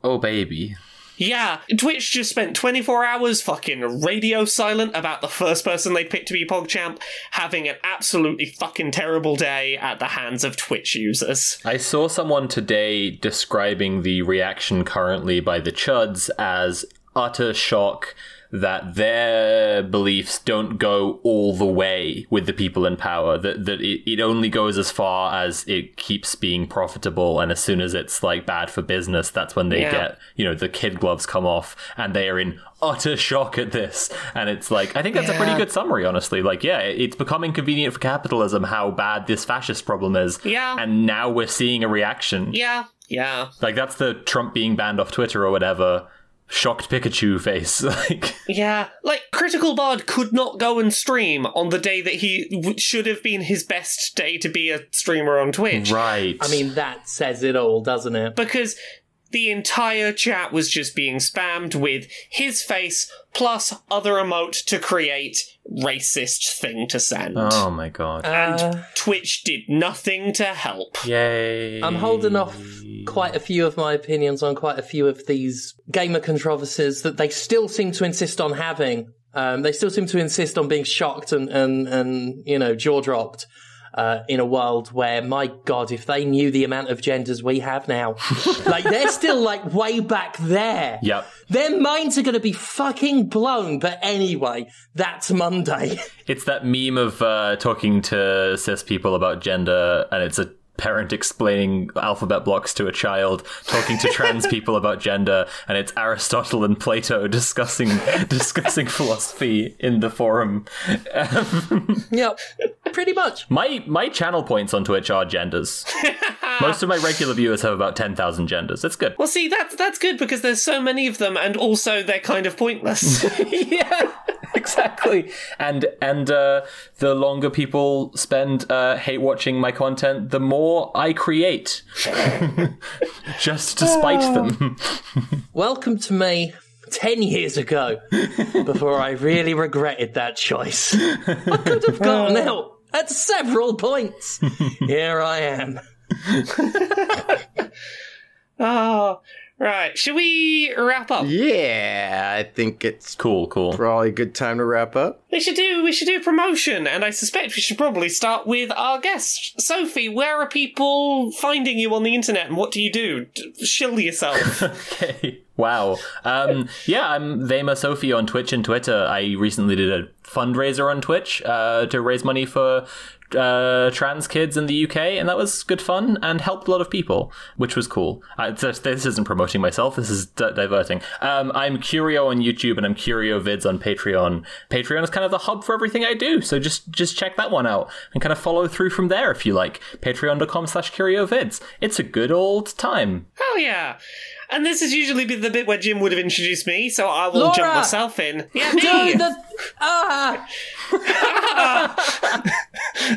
Oh, baby. Yeah, Twitch just spent 24 hours fucking radio silent about the first person they picked to be PogChamp having an absolutely fucking terrible day at the hands of Twitch users. I saw someone today describing the reaction currently by the Chuds as utter shock that their beliefs don't go all the way with the people in power, that, that it, it only goes as far as it keeps being profitable, and as soon as it's like bad for business, that's when they Yeah. get, you know, the kid gloves come off, and they are in utter shock at this. And it's like, I think that's a pretty good summary, honestly. Like, yeah, it's becoming convenient for capitalism how bad this fascist problem is. Yeah. And now we're seeing a reaction. Yeah, yeah. Like that's the Trump being banned off Twitter or whatever. Shocked Pikachu face. like Yeah, like Critical Bard could not go and stream on the day that he w- should have been his best day to be a streamer on Twitch. right. I mean, that says it all, doesn't it? because the entire chat was just being spammed with his face plus other emote to create racist thing to send. Oh my god. and Uh, Twitch did nothing to help. Yay. I'm holding off quite a few of my opinions on quite a few of these gamer controversies that they still seem to insist on having. Um, they still seem to insist on being shocked and, and, and you know, jaw dropped. Uh, in a world where, my God, if they knew the amount of genders we have now, like they're still like way back there. Yep. Their minds are going to be fucking blown. But anyway, that's Monday. It's that meme of uh, talking to cis people about gender, and it's a parent explaining alphabet blocks to a child, talking to trans people about gender, and it's Aristotle and Plato discussing discussing philosophy in the forum. yep, pretty much. My my channel points on Twitch are genders. Most of my regular viewers have about ten thousand genders. That's good. Well, see, that's that's good because there's so many of them, and also they're kind of pointless. yeah, exactly. And and uh, the longer people spend uh, hate watching my content, the more I create, just to spite them. Welcome to me 10 years ago before I really regretted that choice. I could have gotten out At several points. Here I am. Oh, right. Should we wrap up? Yeah, I think it's Cool, cool. probably a good time to wrap up. We should do we should do promotion, and I suspect we should probably start with our guest, Sophie. Where are people finding you on the internet, and what do you do? D- shill yourself. Okay. Wow. Um, yeah, I'm Vema Sophie on Twitch and Twitter. I recently did a fundraiser on Twitch uh, to raise money for uh, trans kids in the UK, and that was good fun and helped a lot of people, which was cool. I, this, isn't promoting myself. This is di- diverting. Um, I'm Curio on YouTube and I'm Curio Vids on Patreon. Patreon is kind of the hub for everything I do, so just just check that one out and kind of follow through from there if you like. Patreon.com/slash Curio Vids. It's a good old time. Hell yeah! And this has usually been the bit where Jim would have introduced me, so I will Laura! jump myself in. Yeah, me. Do the ah.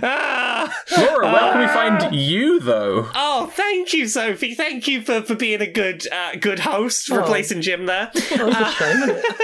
Ah! Laura, where can we find you though? Oh, thank you, Sophie. Thank you for, for being a good uh, good host, Oh. replacing Jim there. That's a shame, isn't it?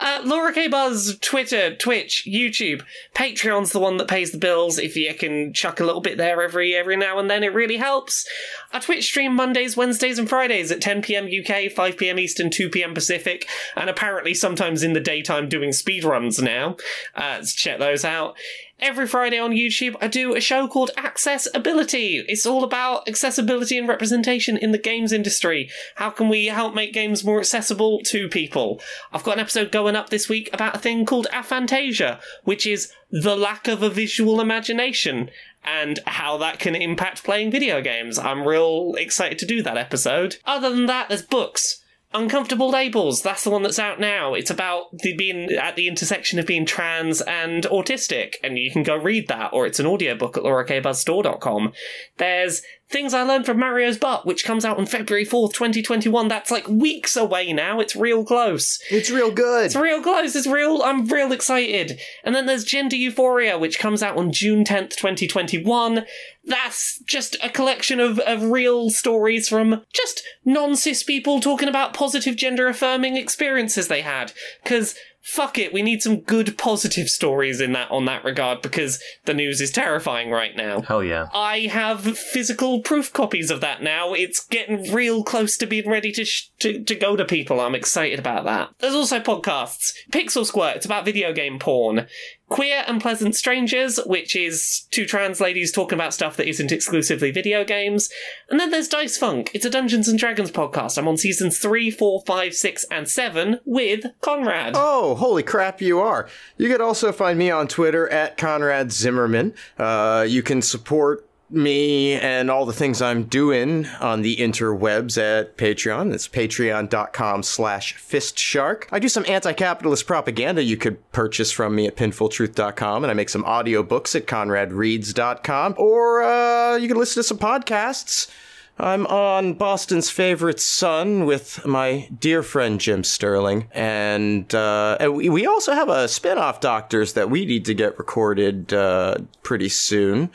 Uh, Laura K Buzz, Twitter, Twitch, YouTube, Patreon's the one that pays the bills. If you can chuck a little bit there every every now and then, it really helps. I Twitch stream Mondays, Wednesdays, and Fridays at 10 p.m. UK, 5 p.m. Eastern, 2 p.m. Pacific, and apparently sometimes in the daytime doing speed runs now. Uh, so check those out. Every Friday on YouTube, I do a show called Accessibility. It's all about accessibility and representation in the games industry. How can we help make games more accessible to people? I've got an episode going up this week about a thing called aphantasia, which is the lack of a visual imagination and how that can impact playing video games. I'm real excited to do that episode. Other than that, there's books. Uncomfortable Labels, that's the one that's out now. It's about the being at the intersection of being trans and autistic, and you can go read that, or it's an audiobook at laurakbuzzstore.com. There's Things I Learned from Mario's Butt, which comes out on February 4th, 2021. That's like weeks away now. It's real close. It's real good. It's real close. It's real. I'm real excited. And then there's Gender Euphoria, which comes out on June 10th, 2021. That's just a collection of, of real stories from just non cis people talking about positive gender affirming experiences they had. Because fuck it, we need some good positive stories in that on that regard because the news is terrifying right now. Hell yeah. I have physical proof copies of that now. It's getting real close to being ready to, sh- to to go to people. I'm excited about that. There's also podcasts. Pixel Squirt. It's about video game porn. Queer and Pleasant Strangers, which is two trans ladies talking about stuff that isn't exclusively video games. And then there's Dice Funk. It's a Dungeons and Dragons podcast. I'm on seasons three, four, five, six, and 7 with Conrad. Oh, holy crap, you are. You could also find me on Twitter at Conrad Zimmerman. Uh, you can support me and all the things I'm doing on the interwebs at Patreon. It's patreon.com slash fistshark. I do some anti-capitalist propaganda you could purchase from me at pinfultruth.com, and I make some audiobooks at conradreads.com. Or uh, you can listen to some podcasts. I'm on Boston's Favorite Son with my dear friend Jim Sterling. And, uh, and we also have a spin off Doctors that we need to get recorded uh, pretty soon.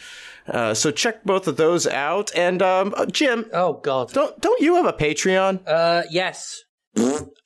Uh, so check both of those out. And um, uh, Jim, Oh God. don't don't you have a Patreon? Uh, yes.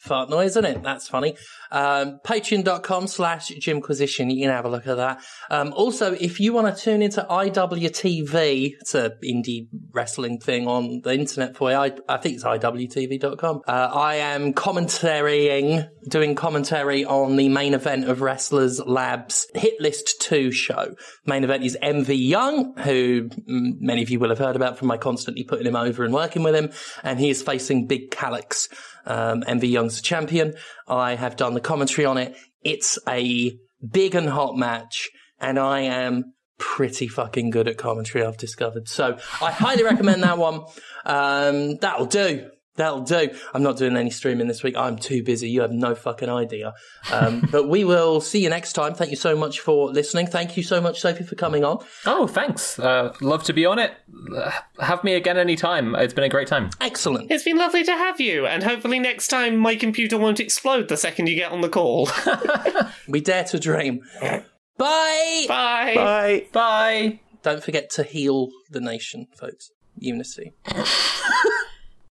Fart noise, isn't it? That's funny. Um, Patreon.com slash Jimquisition. You can have a look at that. Um, also, if you want to tune into IWTV, it's a indie wrestling thing on the internet for you. I, I think it's IWTV.com. Uh, I am commentarying, doing commentary on the main event of Wrestlers Labs Hit List 2 show. Main event is MV Young, who many of you will have heard about from my constantly putting him over and working with him. And he is facing Big Calix. Um, MV Young's champion. I have done the commentary on it. It's a big and hot match, and I am pretty fucking good at commentary, I've discovered. So I highly recommend that one. Um, that'll do. That'll do. I'm not doing any streaming this week. I'm too busy. You have no fucking idea. Um, but we will see you next time. Thank you so much for listening. Thank you so much, Sophie, for coming on. Oh, thanks. Uh, love to be on it. Uh, Have me again anytime. It's been a great time. Excellent. It's been lovely to have you, and hopefully next time my computer won't explode the second you get on the call. We dare to dream. Bye. Bye. Bye. Bye. Don't forget to heal the nation, folks. Unity.